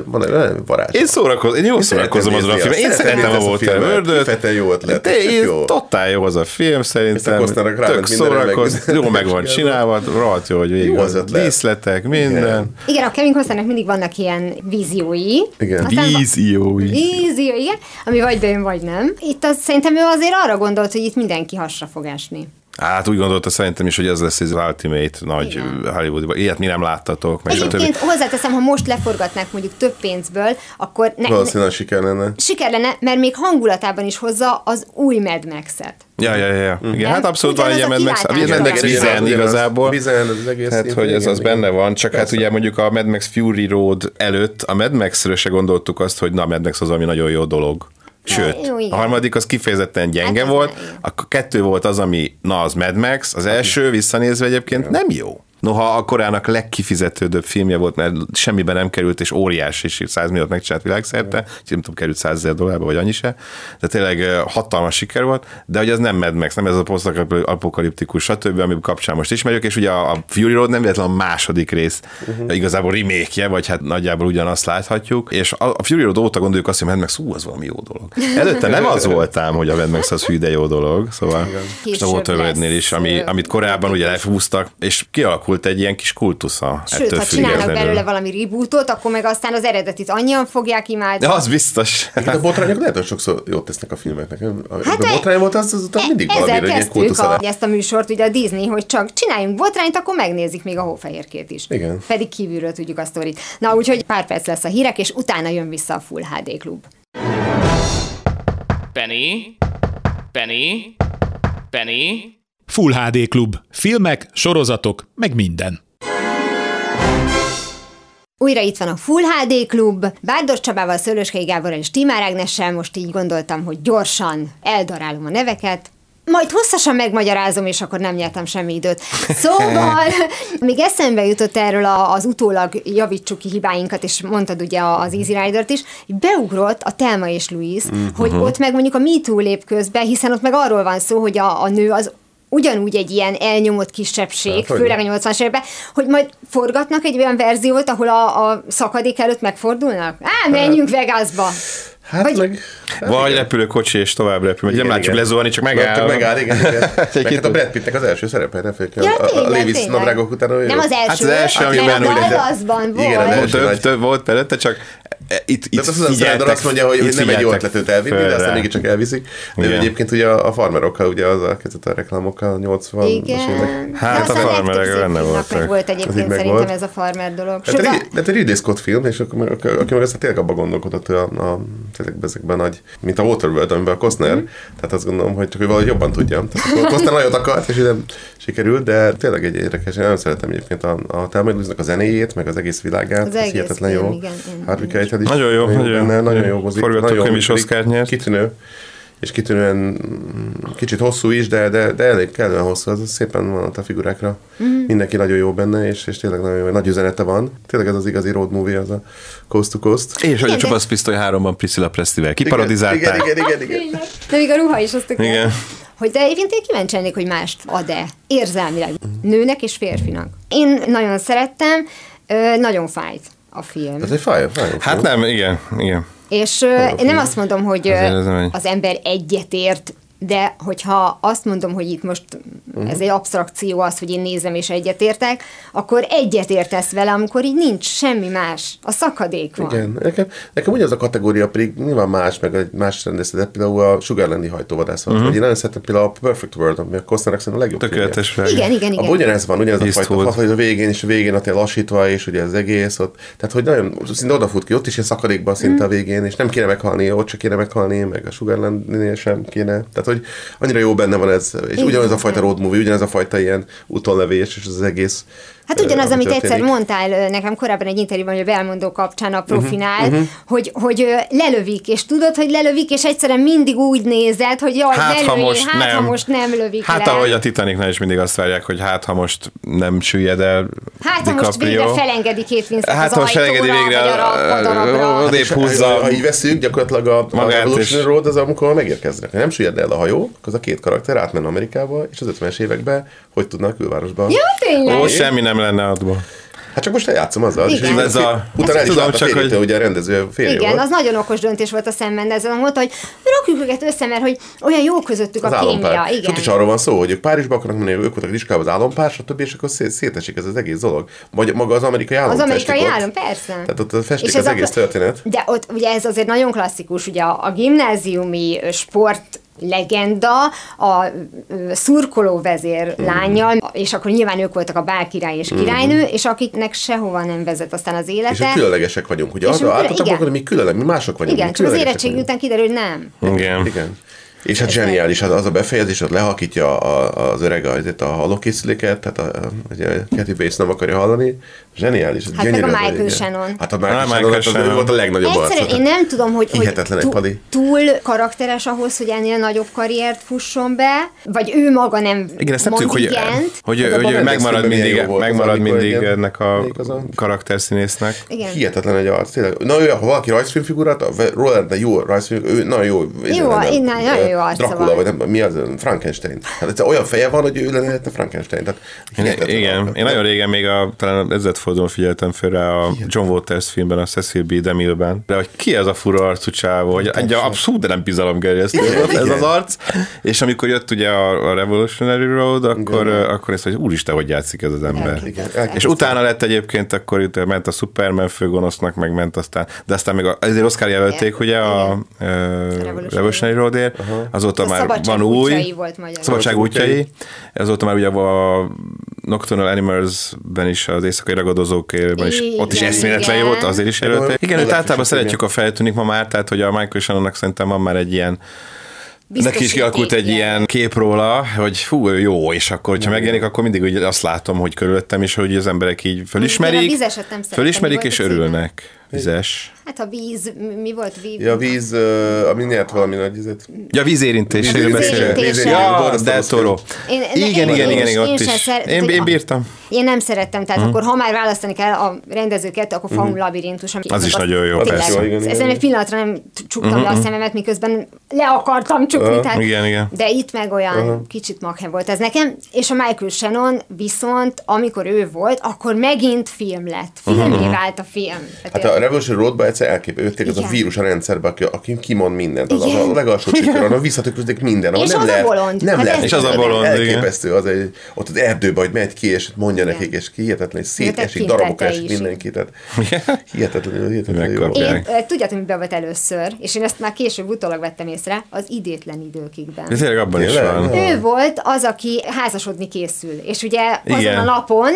van a varázs. Én szórakozom, én jól szórakozom azon a filmen. Én szeretem a Waterworld-öt. Kifejezetten jó ötlet. De én, jó. totál jó az a film, szerintem. Tök mindenre, meg- szórakoz, jó meg van csinálva, rohadt jó, hogy végig Jó az ötlet. díszletek, minden. Igen. Igen, a Kevin Costnernek mindig vannak ilyen víziói. Igen. Aztán va- Vízió. Vízió, igen, ami vagy bejön, vagy nem. Itt az, szerintem ő azért arra gondolt, hogy itt mindenki hasra fog esni. Hát úgy gondolta szerintem is, hogy ez lesz az Ultimate nagy Igen. Hollywood, ilyet mi nem láttatok, meg stb. Egyébként hozzáteszem, ha most leforgatnák mondjuk több pénzből, akkor ne, ne, Valószínűleg siker lenne. siker lenne, mert még hangulatában is hozza az új Mad Max-et. Ja, ja, ja, ja. Igen, Nem? hát abszolút van egy ilyen Mad Max. kilátás. Mad Max vizen igazából. Vizen az egész Tehát, szép, hogy ez az benne van, csak hát ugye mondjuk a Mad Max Fury Road előtt a Mad Max-ről se gondoltuk azt, hogy na, Mad Max az, ami nagyon jó dolog. Sőt, jó, igen. a harmadik az kifejezetten gyenge Hát volt, igen. akkor kettő volt az, ami, na, az Mad Max, az első visszanézve egyébként nem jó. Noha a korának legkifizetődőbb filmje volt, mert semmiben nem került, és óriási, és 100 milliót megcsinált világszerte, úgyhogy nem tudom, került 100 ezer dollárba, vagy annyi se, de tényleg hatalmas siker volt, de hogy az nem Mad Max, nem ez a posztapokaliptikus, stb., ami kapcsán most ismerjük, és ugye a, a Fury Road nem véletlen a második rész, uh-huh. igazából remake vagy hát nagyjából ugyanazt láthatjuk, és a, Fury Road óta gondoljuk azt, hogy Mad Max, ú, az valami jó dolog. Előtte nem az voltám, hogy a Mad Max az hű, de jó dolog, szóval most a Waterworld-nél is, ami, amit korábban ugye lefúztak, és kialakult kialakult egy ilyen kis kultusza. Sőt, ettől ha csinálnak belőle valami rebootot, akkor meg aztán az eredetit annyian fogják imádni. De az biztos. Igen, a botrányok lehet, hogy sokszor jót tesznek a filmeknek. Hát a e- botrány volt, az, az utána mindig ezzel valami egy kultusza a, ezt a műsort, ugye a Disney, hogy csak csináljunk botrányt, akkor megnézik még a hófehérkét is. Igen. Pedig kívülről tudjuk a sztorit. Na, úgyhogy pár perc lesz a hírek, és utána jön vissza a Full HD klub. Penny? Penny? Penny? Full HD Klub. Filmek, sorozatok, meg minden. Újra itt van a Full HD Klub, Bárdos Csabával, Szőlőskei Gáborral és Timár Ágnessel, most így gondoltam, hogy gyorsan eldarálom a neveket, majd hosszasan megmagyarázom, és akkor nem nyertem semmi időt. Szóval, még eszembe jutott erről a, az utólag javítsuk ki hibáinkat, és mondtad ugye az Easy Rider-t is, hogy beugrott a Telma és Louise, Mhm. hogy ott meg mondjuk a MeToo lép közbe, hiszen ott meg arról van szó, hogy a, a nő az ugyanúgy egy ilyen elnyomott kisebbség, Hát, főleg a nem. 80-as években, hogy majd forgatnak egy olyan verziót, ahol a, a szakadék előtt megfordulnak? Á, menjünk Vegasba! Hát Vagy- meg... Vagy repülőkocsi és tovább repül. Vagy nem Igen, látjuk igen. lezuhanni, csak Csak megáll. megáll, igen. igen. Meg hát a Brad Pittnek az első szerepe, ne el. Ja, a, a tényleg, Lévis tényleg. nadrágok után Nem az első, Hát az első, ami mert benne a ugye- Dallasban volt. Igen, az több, több volt előtte, csak itt, itt De az az figyeltek, azt mondja, hogy, hogy nem egy jó ötlet őt elvinni, de aztán fölre. mégiscsak elviszik. De Igen. egyébként ugye a farmerokkal, ugye az elkezdett a reklámokkal, 80 Igen. Hát De a aztán farmerek benne voltak. meg volt Az így egyébként meg szerintem volt. ez a farmer dolog. Hát egy, a- de egy Ridley Scott film, és akkor, meg- aki meg aztán tényleg abban gondolkodott, hogy a, a, ezekben nagy, mint a Waterworld, amiben a Costner, Mhm. tehát azt gondolom, hogy csak ő valahogy jobban tudja. Tehát a Costner nagyot akart, és nem sikerült, de tényleg egy érdekes, én nagyon szeretem egyébként a, a Thelma Louise-nak a zenéjét, meg az egész világát, Az ez egész hihetetlen jó. igen, Keitel is. Nagyon jó, nagyon jó. benne, nagyon jó mozik. Forgatókönyv nagyon jó is Oscart nyert. Kitűnő és kitűnően mm, kicsit hosszú is, de, de, de elég kellően hosszú, az szépen van ott a figurákra. Mm. Mindenki nagyon jó benne, és, és tényleg nagyon jó, nagy üzenete van. Tényleg ez az igazi road movie, az a Coast to Coast. És hogy a Igen, Csupasz Pisztoly 3-ban Priscilla Prestivel Igen, kiparodizálták. Igen, igen, igen, igen. Tényleg. De még a ruha is azt Igen. Igen. Hogy de egyébként én kíváncsi lennék, hogy mást ad-e érzelmileg nőnek és férfinak. Én nagyon szerettem, nagyon fájt a film. Ez egy fáj, fáj. Hát nem, igen, igen. És én nem azt mondom, hogy egy- az ember egyetért, de hogyha azt mondom, hogy itt most ez egy abstrakció az, hogy én nézem és egyetértek, akkor egyetértesz vele, amikor így nincs semmi más. A szakadék van. Igen, nekem, nekem ugyanaz a kategória, pedig nyilván más, meg egy más rendezte, de például a Sugarlandi hajtóvadászat, uh-huh. vagy én nagyon szeretem például a Perfect World, ami a Costnernek szerintem a legjobb Tökéletes fel. Igen, igen, igen. Abban ugyanez van, ugyanez a Eastwood. fajta, hogy a végén, és a végén ott lassítva, és ugye az egész ott, tehát hogy nagyon, szinte odafut ki, ott is ilyen szakadékban szinte a végén, és nem kéne meghalni, ott se kéne meghalni, meg a Sugarlandnél sem kéne. Tehát, hogy annyira jó benne van ez, és Igen, ugyanez a fajta road movie, ugyanez a fajta ilyen útonlevés, és az egész. Hát ugyanaz, ami amit egyszer történik. mondtál ö, nekem korábban egy interjúban, hogy a belmondó kapcsán Mhm, a profinál, uh-huh, hogy, hogy ö, lelövik, és tudod, hogy lelövik, és egyszerűen mindig úgy nézed, hogy jaj, Hát, ne ha most hát, ha nem. most nem lövik Hát le. ahogy a Titanicnál is mindig azt várják, hogy hát ha most nem süllyed el Hát, ha most végre DiCaprio. felengedi két Winslet Hát, az ha felengedi végre a odébb húzza Ha, ha így veszük, gyakorlatilag a, a Revolution Road az, amikor megérkeznek. Ha nem süllyed el a hajó, akkor az a két karakter átmenne Amerikába, és az 50-es években hogy tudnak a külvárosba. Ja, tényleg. Ó, semmi nem lenne adva. Hát csak most eljátszom azzal. Igen. És Ez a- utána el is tudom, csak, hogy- ugye a rendező férje Igen, volt. az nagyon okos döntés volt a szemben, ezzel mondta, hogy rakjuk őket össze, mert hogy olyan jó közöttük az a kémia. álompár. És Igen. ott is arról van szó, hogy ők Párizsba akarnak menni, ők voltak az iskában az álompár, stb. és akkor szét, szétesik ez az egész dolog. Vagy maga az amerikai állam Az amerikai állam, persze. Tehát ott festik És az a- egész történet. De ott ugye ez azért nagyon klasszikus, ugye a, a gimnáziumi sport legenda, a szurkoló vezér Mhm. lányjal, és akkor nyilván ők voltak a bálkirály és királynő, és akiknek sehova nem vezet aztán az élete. És hogy különlegesek vagyunk. Ugye És az ők külön- átadtak, igen. hogy mi különleg, mi mások vagyunk. Igen, csak az vagyunk. után kiderül, hogy nem. Igen. Igen. És hát zseniális az, az a befejezés, hogy lehakítja a, az öreg a, a hallókészüléket, tehát a, ugye Kathy Bates nem akarja hallani. Zseniális. ez Hát meg a az Michael. Shannon. Hát a Michael, Michael Shannon, az, Shannon. ő volt a legnagyobb Egyszerűen arc. én nem tudom, hogy, hogy Hihetetlen egy túl, padi. túl karakteres ahhoz, hogy ennél nagyobb karriert fusson be, vagy ő maga nem Igen, ezt nem mond tudjuk, hogy, igent. hogy, Hát hogy, hogy megmarad mindig, volt az, megmarad amikor mindig igen. ennek a az karakterszínésznek. Igen. Hihetetlen egy arc, tényleg. Na ő, ha valaki rajzfilmfigura, róla lenne jó rajzfilm, ő nagyon jó. Jó, innen nagyon jó arca Dracula, vagy nem, mi az, Frankenstein. Hát ez olyan feje van, hogy ő lehetne Frankenstein. Tehát igen, én nagyon régen még a, talán az Bradfordon figyeltem fel rá a John Waters filmben, a Cecil B. DeMille-ben, de hogy ki ez a fura arcú csávó, hogy egy abszolút nem bizalomgerjesztő ez, ez az arc, és amikor jött ugye a, a Revolutionary Road, akkor, akkor ezt, hogy úristen, hogy játszik ez az ember. Igen, És utána lett egyébként, akkor itt ment a Superman főgonosznak, meg ment aztán, de aztán még a, ezért Oscar jelölték, ugye a uh, Revolutionary Roadért, azóta A már van új. útjai volt. Szabadság útjai. Azóta már ugye a Nocturnal Animals-ben is az éjszakai ragadozókérben is, ott is eszméletlen igen. jót, azért is jelölték. Igen, Jó őt általában szeretjük a feltűnik ma már, tehát hogy a Michael Shannonnak szerintem van már egy ilyen Neki is kialakult egy ilyen kép róla, hogy fú, jó, és akkor, hogyha megjelenik, akkor mindig úgy azt látom, hogy körülöttem is, hogy az emberek így fölismerik, fölismerik volt és örülnek. Vizes. Hát a víz, mi- volt víz? Ja, a víz, ö, ami nyert valami nagy izet. Ja, vízérintéséről beszélünk. Ja, Del Toro. Én- Igen, én- igen, igen, igen, én ott sem is. Én, én bírtam. Én nem szerettem, tehát akkor ha már választani kell a rendezőket, akkor Faun Labirintus. ami- Az is nagyon jó, persze. Ezen egy pillanatra nem csuktam le a szememet, miközben le akartam csukni. Tehát, Igen, igen. De itt meg olyan kicsit maghe volt ez nekem, és a Michael Shannon viszont, amikor ő volt, akkor megint film lett. Filmé vált a film. Hát a Revolution Roadban egyszer tényleg az a vírus a rendszerbe, aki, aki kimond mindent. Az, az a legalsó ahol visszatükrözik minden. ahol És nem az a lehet, bolond. Nem Hát lehet. ez És az a bolond. Elképesztő, az egy, ott az erdőbe, hogy megy ki, és mondja Igen. nekik, és hihetetlen, és szétesik, kintette darabok esik is. mindenkit. Tehát hihetetlenül, hihetetlenül jó. Én, ö, tudjátok, mi bevet először, és én ezt már később utólag vettem észre, az idétlen időkigben. Tényleg abban is van. Ő volt az, aki házasodni készül, és ugye azon a napon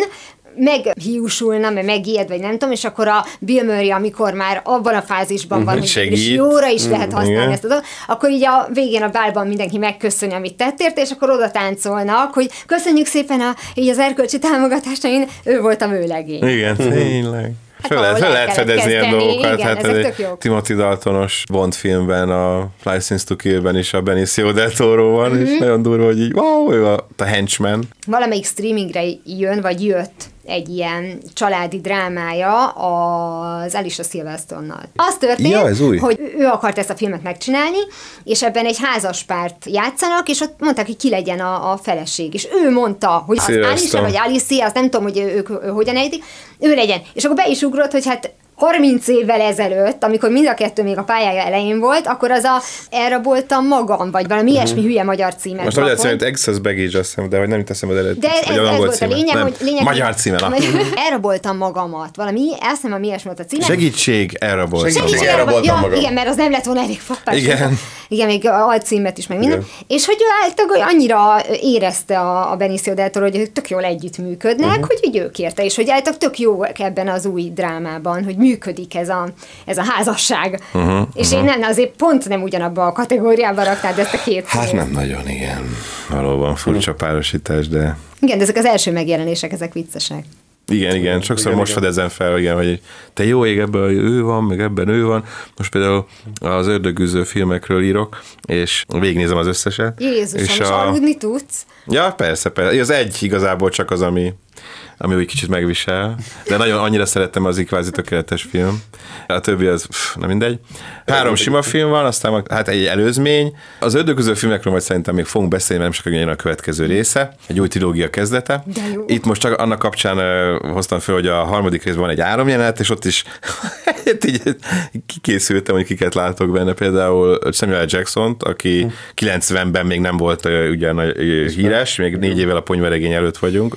meghiúsulna, meg megijed, vagy nem tudom, és akkor a Bill Murray, amikor már abban a fázisban van, hogy Segít. és jóra is lehet használni igen. ezt a dolgot, akkor így a végén a bálban mindenki megköszöni, amit tett érte, és akkor oda táncolnak, hogy köszönjük szépen a, így az erkölcsi támogatást, én ő voltam ő legény. Igen, tényleg. Hát Föl lehet, föl lehet fedezni ilyen dolgokat. igen, hát ez tök egy. Timothy Daltonos Bond filmben, a License to Kill-ben is a Benicio del Toro van, Mhm. és nagyon durva, hogy így, wow, ő a, a henchman. valamelyik streamingre jön, vagy jött egy ilyen családi drámája az Alicia Silverstone-nal. Az történt, Ja, ez új. hogy ő akart ezt a filmet megcsinálni, és ebben egy házaspárt játszanak, és ott mondták, hogy ki legyen a, a feleség. És ő mondta, hogy az. Alicia vagy Alicia, azt nem tudom, hogy ők, ők hogyan ejtik, ő legyen. És akkor be is ugrott, hogy hát 30 évvel ezelőtt, amikor mind a kettő még a pályája elején volt, akkor az a elraboltam magam, vagy valami ilyesmi hülye magyar címet Most magyar címet Excess Baggage, azt hiszem, de hogy nem itt eszem az eredet. De ez, vagy ez angol volt a címe. lényeg, Nem. hogy lényeg, Magyar címe. Elraboltam magamat. Valami, azt hiszem, ami ilyesmi volt a címe. Segítség, elrabolt. Segítség, elraboltam elraboltam ja, magam. Igen, mert az nem lett volna elég frappás. Igen. Igen, még alcímet is, meg minden. Igen. És hogy ő annyira érezte a, a Benicio del Toro, hogy ők tök jól együttműködnek, uh-huh. hogy így ő kérte, és hogy általában tök jó ebben az új drámában, hogy működik ez a, ez a házasság. Uh-huh, és én nem, azért pont nem ugyanabba a kategóriába raknád ezt a két Hát nem nagyon, igen. Valóban furcsa párosítás, de Igen, de ezek az első megjelenések, ezek viccesek. Igen, igen, sokszor Igen, most igen. fedezem fel, igen, hogy te jó ég, ebben ő van, meg ebben ő van. Most például az ördögűző filmekről írok, és végignézem az összeset. Jézusom, és, és és a... aludni tudsz? Ja, persze, persze. Az egy igazából csak az, ami, ami úgy kicsit megvisel, de nagyon annyira szerettem az ikvázi tökéletes film. A többi az, pff, na mindegy. Három sima film van, aztán hát egy előzmény. Az ördögöző filmekről majd szerintem még fogunk beszélni, mert nem sokáig jön a következő része, egy új trilógia kezdete. De jó. Itt most csak annak kapcsán uh, hoztam fel, hogy a harmadik részben van egy áramjelenet, és ott is hát így kikészültem, hogy kiket látok benne. Például Samuel Jackson-t, aki 90-ben még nem volt uh, ugye nagy, uh, híres, még négy évvel a ponyveregény előtt vagyunk.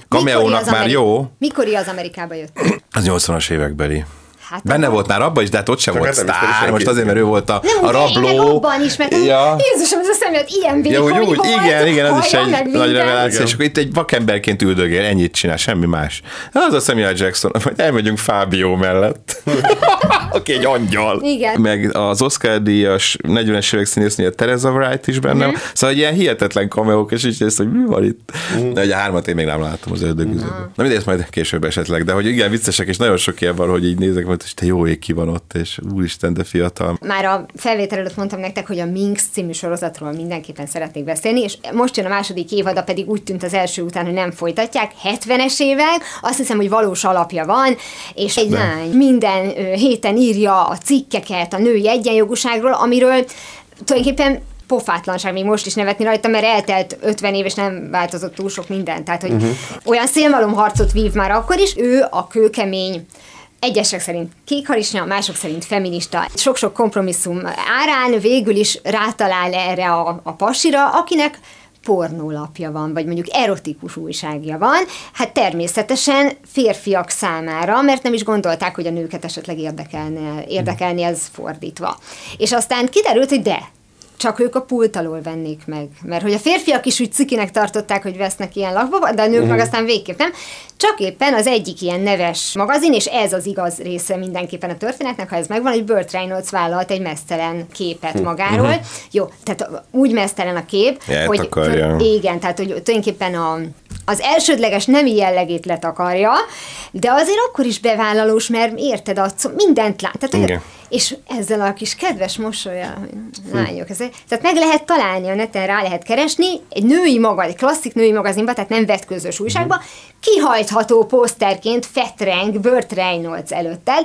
Az már Ameri- jó, Mikori az Amerikába jött? az 80-as évekbeli. Hát Benne volt már abban is, de hát ott sem Csak volt hát sztár. Most azért, mert ő volt a, Nem, a rabló. abban is, mert ja. Jézusom, ez a szemlet ilyen Ja, vékony úgy, úgy, volt, igen, igen, ez is egy nagy reveláció, Igen. és akkor itt egy vakemberként üldögél, ennyit csinál, semmi más. Az a Samuel Jackson, hogy elmegyünk Fábio mellett. Aki egy angyal. Igen. Meg az Oscar díjas 40-es évek színésznő, a Teresa Wright is benne. Mm. Szóval egy ilyen hihetetlen kameók, és így ezt, hogy mi van itt. De ugye a hármat én még nem láttam az ördögüzőből. Na mindegy, ezt majd később esetleg, de hogy igen, viccesek, és nagyon sok ilyen van, hogy így nézek, hogy te jó ég ki van ott, és úristen, de fiatal. Már a felvétel előtt mondtam nektek, hogy a Minx című sorozatról mindenképpen szeretnék beszélni, és most jön a második évada, pedig úgy tűnt az első után, hogy nem folytatják. 70-es évek, azt hiszem, hogy valós alapja van, és egy lány minden héten írja a cikkeket a női egyenjogúságról, amiről tulajdonképpen pofátlanság még most is nevetni rajta, mert eltelt 50 év, és nem változott túl sok minden. Tehát, hogy uh-huh. olyan szélmalom harcot vív már akkor is, ő a kőkemény, Egyesek szerint kékharisnya, mások szerint feminista. Sok-sok kompromisszum árán végül is rátalál erre a, a pasira, akinek pornólapja van, vagy mondjuk erotikus újságja van, hát természetesen férfiak számára, mert nem is gondolták, hogy a nőket esetleg érdekelne, érdekelni ez fordítva. És aztán kiderült, hogy de, csak ők a pult alól vennék meg. Mert hogy a férfiak is úgy cikinek tartották, hogy vesznek ilyen lakba, de a nők uh-huh. meg aztán végképp nem. Csak éppen az egyik ilyen neves magazin, és ez az igaz része mindenképpen a történetnek, ha ez megvan, hogy Burt Reynolds vállalt egy mesztelen képet hm. magáról. Uh-huh. Jó, tehát úgy mesztelen a kép, Ját hogy akarja. igen, tehát hogy tulajdonképpen a, az elsődleges nemi jellegét letakarja, de azért akkor is bevállalós, mert érted, a, mindent lát. Tehát, hogy, és ezzel a kis kedves mosolya, lányok, ez, tehát meg lehet találni a neten, rá lehet keresni, egy női maga, egy klasszik női magazinban, tehát nem vetközös újságban, kihajtható poszterként fetreng Burt Reynolds előttel,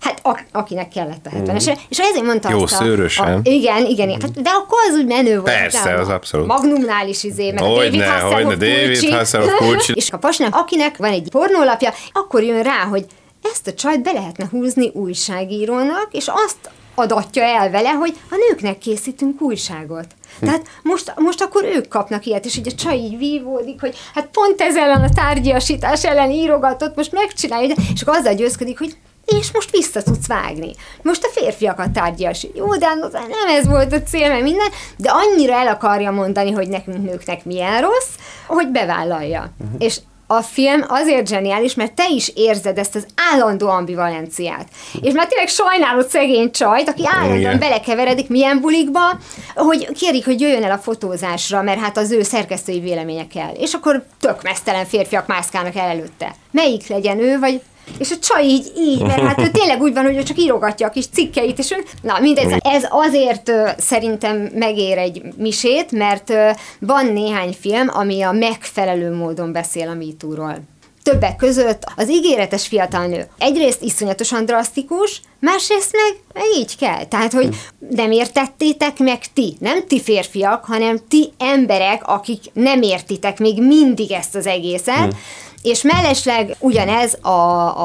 hát ak- akinek kellett a 70-es. Mm. És ezért mondta Jó, azt a, szőrösen. A, igen, igen, igen. Hát, de akkor az úgy menő volt. Persze, a az abszolút. Magnumnál is izé, meg Hogyne, a David Hasselhoff David. Hasselhoff. És a pasnak, akinek van egy pornólapja, akkor jön rá, hogy ezt a csajt be lehetne húzni újságírónak, és azt adatja el vele, hogy a nőknek készítünk újságot. Tehát most, most akkor ők kapnak ilyet, és így a csaj így vívódik, hogy hát pont ez ellen a tárgyasítás ellen írogatott, most megcsinálja, és akkor azzal győzködik, hogy és most vissza tudsz vágni. Most a férfiakat tárgyas. Jó, de nem ez volt a cél, mert minden, de annyira el akarja mondani, hogy nekünk nőknek milyen rossz, hogy bevállalja. Uh-huh. És a film azért zseniális, mert te is érzed ezt az állandó ambivalenciát. És már tényleg sajnálod szegény csajt, aki állandóan Igen. belekeveredik milyen bulikba, hogy kérik, hogy jöjjön el a fotózásra, mert hát az ő szerkesztői véleménye kell. És akkor tök mesztelen férfiak mászkálnak el előtte. Melyik legyen ő, vagy és a csaj így, így, mert hát ő tényleg úgy van, hogy ő csak írogatja a kis cikkeit, és ő, na mindegy, ez azért ö, szerintem megér egy misét, mert ö, van néhány film, ami a megfelelő módon beszél a MeToo-ról. Többek között az ígéretes fiatal nő. Egyrészt iszonyatosan drasztikus, másrészt meg, meg így kell. Tehát, hogy nem értettétek meg ti, nem ti férfiak, hanem ti emberek, akik nem értitek még mindig ezt az egészet, és mellesleg ugyanez a,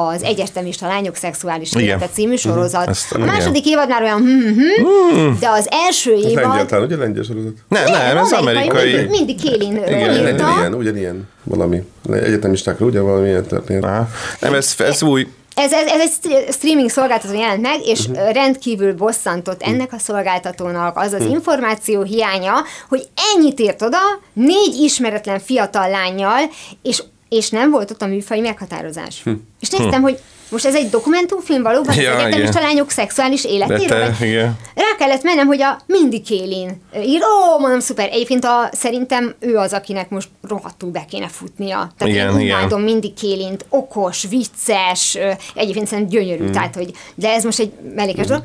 az Egyetemista Lányok Szexuális Igen. Élete című sorozat. Ezt- a igen. második évad már olyan hm, hm, de az első Ez évad... lengyel, talán ugye lengyel sorozat? Nem, nem, ez amerikai. Mindig, mindig Kélin Igen, írta. ugyanilyen, ugyanilyen valami. Egyetemistákra ugye valami ilyen történet. Aha. Nem, ez, ez új. Ez, ez, ez egy stre- streaming szolgáltató jelent meg, és uh-huh. rendkívül bosszantott ennek a szolgáltatónak az az információ hiánya, hogy ennyit ért oda négy ismeretlen fiatal lányjal, és, és nem volt ott a műfai meghatározás. És néztem, hogy most ez egy dokumentumfilm valóban, Ja, az egyetemista igen. lányok szexuális életéről? te, igen. Rá kellett mennem, hogy a Mindy Kélin ír, ó, mondom, szuper, egyébként a, szerintem ő az, akinek most rohadtul be kéne futnia. Tehát Igen, én imádom Mindy Kélint, okos, vicces, egyébként szerintem gyönyörű, Hmm. tehát, hogy, de ez most egy mellékes dolog.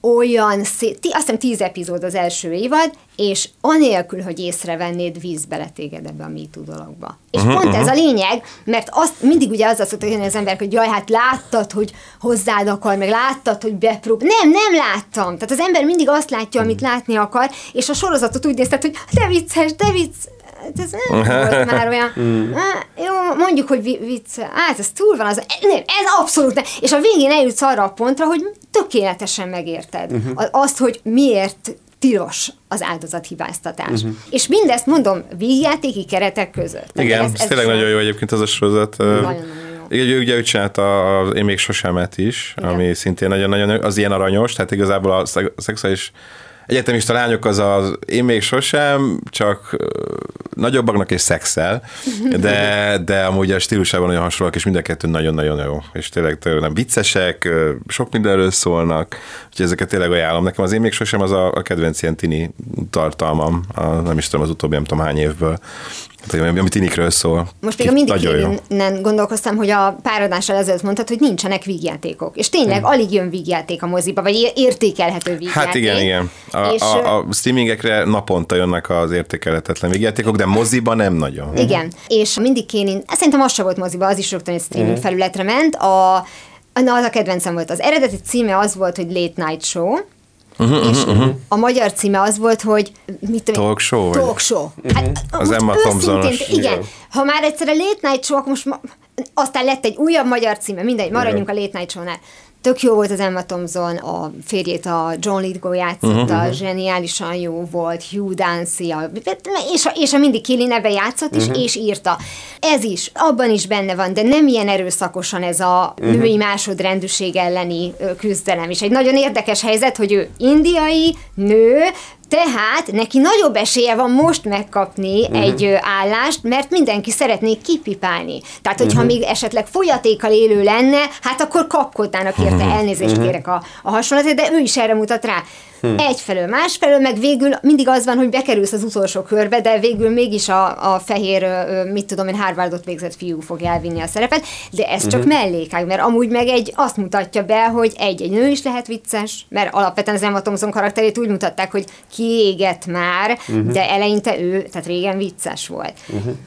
Olyan szép, azt hiszem tíz epizód az első évad, és anélkül, hogy észrevennéd, víz bele téged ebbe a MeToo dologba. És Mhm, uh-huh, pont ez a lényeg, mert azt mindig ugye azzal szoktak jönni az emberek, hogy jaj, hát láttad, hogy hozzád akar, meg láttad, hogy beprób. Nem, nem láttam. Tehát az ember mindig azt látja, amit látni akar, és a sorozatot úgy nézted, hogy de vicces, de vicc, Hát ez nem volt már olyan, Á, jó, mondjuk, hogy vi- vicc, hát ez túl van, az, nem, ez abszolút nem. És a végén eljutsz arra a pontra, hogy tökéletesen megérted uh-huh. azt, hogy miért tilos az áldozathibáztatás. Uh-huh. És mindezt mondom, vígjátéki keretek között. Igen, ez, tényleg nagyon jó egyébként az a sorozat. Nagyon-nagyon jó. Igen, ugye, ő csinálta az Én még sosemet is, Igen. ami szintén nagyon-nagyon, az ilyen aranyos, tehát igazából a szexuális egyetemista lányok az az én még sosem, csak nagyobbaknak és szexel, de, de amúgy a stílusában nagyon hasonlóak, és mind a kettő nagyon-nagyon jó. És tényleg tényleg viccesek, ö, sok mindenről szólnak, úgyhogy ezeket tényleg ajánlom. Nekem az én még sosem az a, a kedvenc ilyen tini tartalmam, a, nem is tudom, az utóbbi nem tudom hány évből, ami, tinikről szól. Most még a mindig. Kélinen gondolkoztam, hogy a pár adással ezelőtt mondtad, hogy nincsenek vígjátékok. És tényleg alig jön vígjáték a moziba, vagy értékelhető vígjáték. Hát igen, igen. A, és, a, a streamingekre naponta jönnek az értékelhetetlen végjátékok, de moziba nem nagyon. Igen, és mindig Kénin, szerintem az sem volt moziba, az is rögtön egy streaming Mhm. felületre ment. A, na, az a kedvencem volt. Az eredeti címe az volt, hogy Late Night Show, uh-huh, és uh-huh. a magyar címe az volt, hogy mit tudom, Talk show? Talk show. Hát, Az Emma Thompson-os. Igen. Ha már egyszer a Late Night Show, akkor most ma, aztán lett egy újabb magyar címe, mindegy, maradjunk a Late Night Show-nál. Tök jó volt az Emma Thompson, a férjét a John Lithgow játszotta, uh-huh. zseniálisan jó volt, Hugh Dancy, a, és, a, és a mindig Killing ebbe játszott is, uh-huh. és írta. Ez is, abban is benne van, de nem ilyen erőszakosan ez a uh-huh. női másodrendűség elleni küzdelem. És egy nagyon érdekes helyzet, hogy ő indiai, nő, tehát neki nagyobb esélye van most megkapni uh-huh. egy ö, állást, mert mindenki szeretné kipipálni. Tehát, hogyha uh-huh. még esetleg folyatékkal élő lenne, hát akkor kapkodnának érte, elnézést uh-huh. kérek a, a hasonlatért, de ő is erre mutat rá. Hmm. Egyfelől, másfelől, meg végül mindig az van, hogy bekerülsz az utolsó körbe, de végül mégis a, a fehér, mit tudom én, Harvardot végzett fiú fog elvinni a szerepet, de ez csak mellékág, mert amúgy meg egy azt mutatja be, hogy egy, egy nő is lehet vicces, mert alapvetően az Emma Thompson karakterét úgy mutatták, hogy kiégett már, de eleinte ő, tehát régen vicces volt.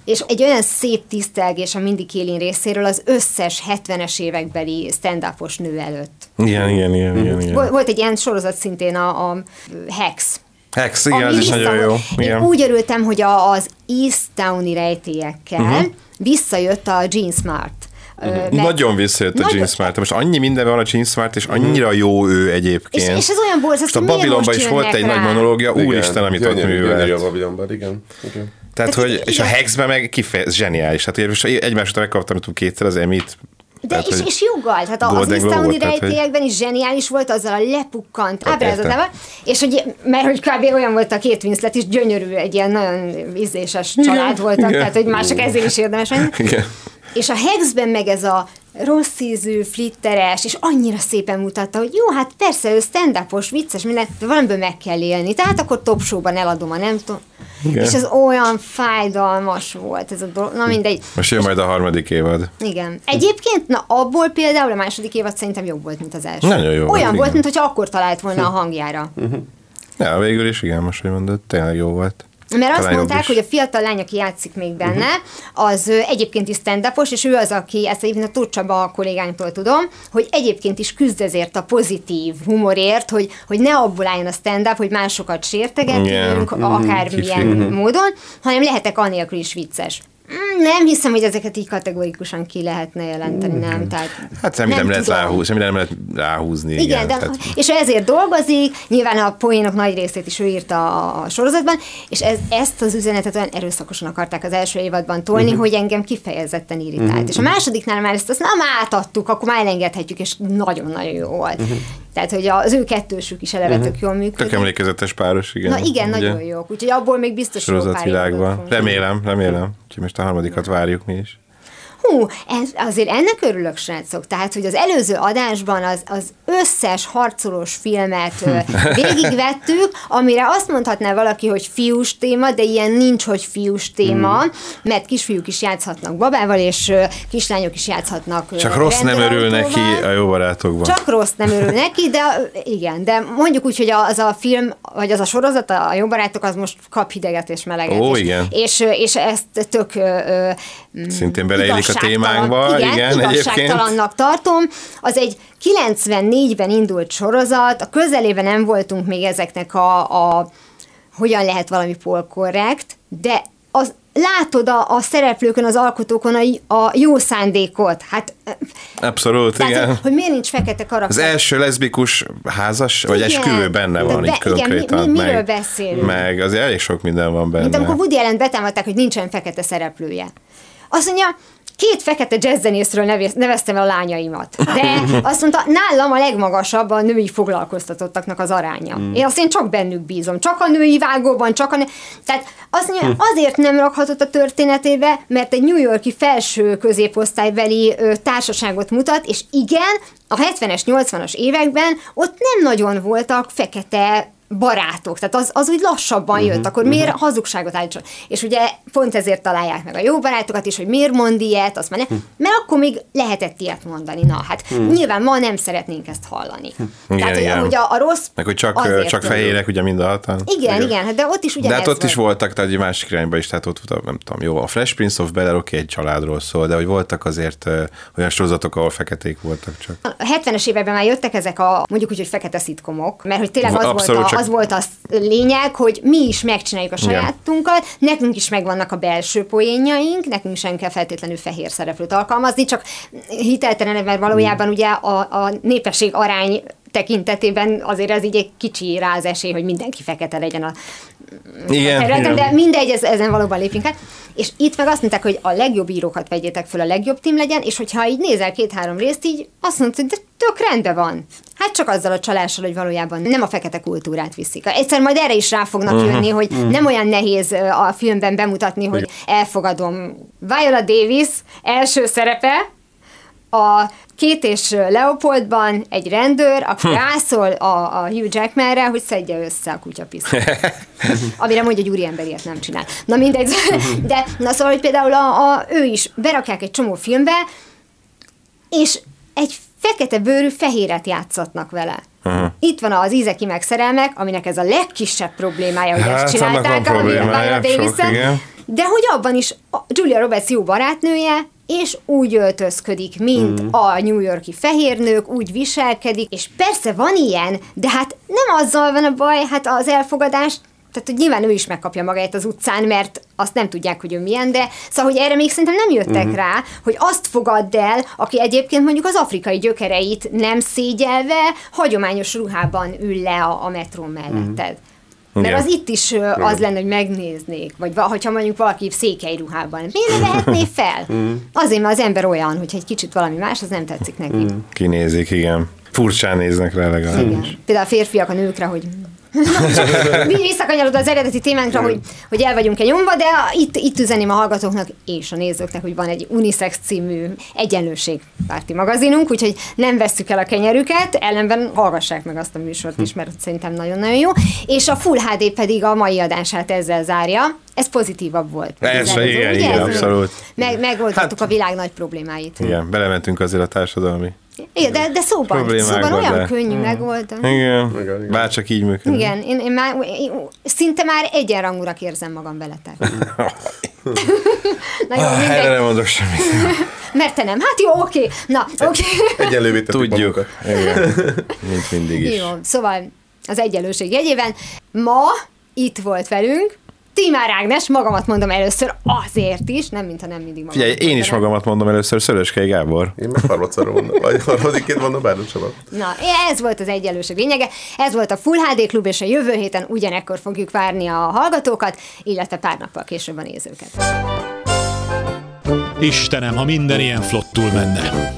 És egy olyan szép tisztelgés a Mindy Kaling részéről az összes 70-es évekbeli stand-upos nő előtt. Igen, igen, igen, igen, igen. Volt egy ilyen sorozat szintén, a, a Hex. Hex, igen, Ami ez is nagyon jó. vissza- Én Igen. úgy örültem, hogy a, az East Towni rejtélyekkel uh-huh. visszajött a Gene Smart. Mert- Nagyon visszajött a Nagyon- Gene Smart. Most annyi minden van a Gene Smart, és annyira jó ő egyébként. És, és ez olyan a hogy miért Babilonban is volt egy nagy rá? monológia, Igen. úristen, amit ott Gyönyörű, gyönyörű a művelt. Babylonban, igen. igen. Tehát, Hát hogy, igen. és a Hexben meg kifejez, zseniális. Hát ugye most egymás után megkaptam tudom, kétszer az Emmy-t. De Tehát, és, és joggal, tehát az volt, tehát, hogy- rejtélyekben is zseniális volt azzal a lepukkant ábrázatával, és hogy, mert hogy kb. olyan volt a két Winslet is, gyönyörű, egy ilyen nagyon ízléses család voltak, igen. tehát hogy mások ezért is érdemes menni. Igen. És a Hexben meg ez a rossz ízű, flitteres, és annyira szépen mutatta, hogy jó, hát persze ő stand vicces, minden, de valamiből meg kell élni. Tehát akkor top show-ban eladom a nem tudom. Igen. És ez olyan fájdalmas volt ez a dolog. Na mindegy. Most jön majd a harmadik évad. Igen. Egyébként, na abból például a második évad szerintem jobb volt, mint az első. Nagyon jó volt, Olyan volt, igen. mint hogyha akkor talált volna a hangjára. Ja, végül is igen, most, hogy mondod, tényleg jó volt. Mert azt mondták, hogy a fiatal lány, aki játszik még benne, az ö, egyébként is stand és ő az, aki, ezt egyébként a Tóth Csaba a kollégánktól tudom, hogy egyébként is küzd ezért a pozitív humorért, hogy, hogy ne abból álljon a stand-up, hogy másokat sértegetünk, Igen. akármilyen Kicsi. módon, hanem lehetek anélkül is vicces. Mm, Nem hiszem, hogy ezeket így kategorikusan ki lehetne jelenteni, nem? Tehát Hát semmi nem, lehet tudom. ráhúzni, semmi nem lehet ráhúzni. Igen, igen de, tehát- és ő ezért dolgozik, nyilván a poénok nagy részét is ő írta a, sorozatban, és ez, ezt az üzenetet olyan erőszakosan akarták az első évadban tolni, Mhm. uh-huh. hogy engem kifejezetten irritált. Uh-huh. És a másodiknál már ezt azt nem átadtuk, akkor már elengedhetjük, és nagyon-nagyon jó volt. Uh-huh. Tehát, hogy az ő kettősük is eleve uh-huh. tök jól működik. Tök emlékezetes páros, igen. Na igen, ugye? nagyon jók, úgyhogy abból még biztos jó pár fogunk Remélem, remélem. Úgyhogy most a harmadikat várjuk mi is. Hú, ez, azért ennek örülök, srácok. Tehát, hogy az előző adásban az, az összes harcolós filmet végigvettük, amire azt mondhatná valaki, hogy fiús téma, de ilyen nincs, hogy fiús téma, Hmm. mert kisfiúk is játszhatnak babával, és kislányok is játszhatnak Csak rossz nem örül neki a jó barátokban. Csak rossz nem örül neki, de igen, de mondjuk úgy, hogy az a film, vagy az a sorozat, a jó barátok, az most kap hideget és meleget. Ó, és, igen. És, és ezt tök ö, Szintén beleillik a témánkba, igen, igen igazságtalannak tartom. Az egy 94-ben indult sorozat, a közelében nem voltunk még ezeknek a, a hogyan lehet valami polkorrekt, de az, látod a, a szereplőkön, az alkotókon a, a jó szándékot. Hát, Abszolút, tehát, igen. hogy, hogy miért nincs fekete Az karakter? első leszbikus házas, vagy Igen. esküvő benne van, be- így konkrétan. igen, mi- mi- miről meg, beszélünk? Meg azért elég sok minden van benne. Mint amikor Woody Allen betámadták, hogy nincsen fekete szereplője. Azt mondja, két fekete jazzzenészről neveztem el a lányaimat. De azt mondta, nálam a legmagasabb a női foglalkoztatottaknak az aránya. Mm. Én azt én csak bennük bízom. Csak a női vágóban, csak a nő... Tehát azt mondja, Hm. azért nem rakhatott a történetébe, mert egy New Yorki felső középosztálybeli ö, társaságot mutat, és igen, a 70-es, 80-as években ott nem nagyon voltak fekete barátok, tehát az, az úgy lassabban Mhm, jött, akkor miért hazugságot állítson? És ugye pont ezért találják meg a jó barátokat is, hogy miért mond ilyet, azt már ne, Hm. mert akkor még lehetett ilyet mondani. Na, hát nyilván ma nem szeretnénk ezt hallani. Tehát, hogy, Hm. igen. hogy a, a rossz Meg hogy csak, csak fehérek ugye mind a hatan. Igen, igen, hát de ott is De ugyanez hát ott is volt. voltak, tehát egy másik irányba is, tehát ott nem tudom, jó, a Fresh Prince of Bel-Air oké, egy családról szól, de hogy voltak azért ö, olyan sorozatok, ahol feketék voltak csak. A 70-es években már jöttek ezek a mondjuk úgy, hogy fekete szitkomok, mert hogy tényleg az, Abszolút, volt, a, az volt a lényeg, hogy mi is megcsináljuk a sajátunkat, nekünk is megvannak a belső poénjaink, nekünk sem kell feltétlenül fehér szereplőt alkalmazni, csak hiteltelen, mert valójában ugye a, a népesség arány tekintetében azért ez így egy kicsi rá az esély, hogy mindenki fekete legyen a Igen, területen, igen. de mindegy, ez, ezen valóban lépjünk át. És itt meg azt mondták, hogy a legjobb írókat vegyétek föl, a legjobb tím legyen, és hogyha így nézel két-három részt, így azt mondod, hogy de tök rendben van. Hát csak azzal a csalással, hogy valójában nem a fekete kultúrát viszik. Egyszer majd erre is rá fognak Mhm. jönni, hogy nem olyan nehéz a filmben bemutatni, hogy elfogadom. Viola Davis első szerepe, a két és Leopoldban egy rendőr, aki Hm. rászól a, a Hugh Jackmanre, hogy szedje össze a kutyapisztot. Amire mondja, hogy úriember ilyet nem csinál. Na mindegy, de na szóval, hogy például a, a, ő is berakják egy csomó filmbe, és egy fekete bőrű fehéret játszatnak vele. Uh-huh. Itt van az ízeki megszerelmek, aminek ez a legkisebb problémája, hogy Hát, ezt csinálták a Viola Davis-en. De hogy abban is a Julia Roberts jó barátnője, és úgy öltözködik, mint Mm. a New Yorki fehérnők, úgy viselkedik, és persze van ilyen, de hát nem azzal van a baj, hát az elfogadás, tehát hogy nyilván ő is megkapja magát az utcán, mert azt nem tudják, hogy ő milyen, de szóval, hogy erre még szerintem nem jöttek Mhm. rá, hogy azt fogadd el, aki egyébként mondjuk az afrikai gyökereit nem szégyelve, hagyományos ruhában ül le a, a metrón melletted. Mert az itt is az lenne, hogy megnéznék, vagy va- hogyha mondjuk valaki székely ruhában. Miért vehetné fel? Azért, mert az ember olyan, hogyha egy kicsit valami más, az nem tetszik neki. Kinézik, igen. Furcsán néznek rá legalábbis. Igen. Például a férfiak a nőkre, hogy mi visszakanyarodva az eredeti témánkra, hogy, hogy el vagyunk-e nyomva, de itt, itt üzeném a hallgatóknak és a nézőknek, hogy van egy Unisex című egyenlőségpárti magazinunk, úgyhogy nem vesszük el a kenyerüket, ellenben hallgassák meg azt a műsort is, mert szerintem nagyon-nagyon jó. És a Full HD pedig a mai adását ezzel zárja. Ez pozitívabb volt. előző, igen, igen, Ez- abszolút. Meg, megoldottuk a világ nagy problémáit. Igen, belementünk azért a társadalmi. Igen, de, de szóban, szóban olyan de- könnyű megoldani. Igen, Igen, igen. bár csak így működik. Igen, én, én már én szinte már egyenrangúnak érzem magam veletek. Na jó, Ah, Erre nem mondok semmit. Mert te nem. Hát jó, oké. Na, oké. Egyenlővé tettük Tudjuk. Igen. Mint mindig is. Jó, szóval az egyenlőség jegyében ma itt volt velünk Timár Ágnes, magamat mondom először azért is, nem mintha nem mindig magam. Figyelj, én is magamat mondom először, Szöröskei Gábor. Én meg harmadszor mondom, vagy harmadikként mondom, bár. Na, ez volt az egyenlőség lényege. Ez volt a Full HD Klub, és a jövő héten ugyanekkor fogjuk várni a hallgatókat, illetve pár nappal később a nézőket. Istenem, ha minden ilyen flottul menne.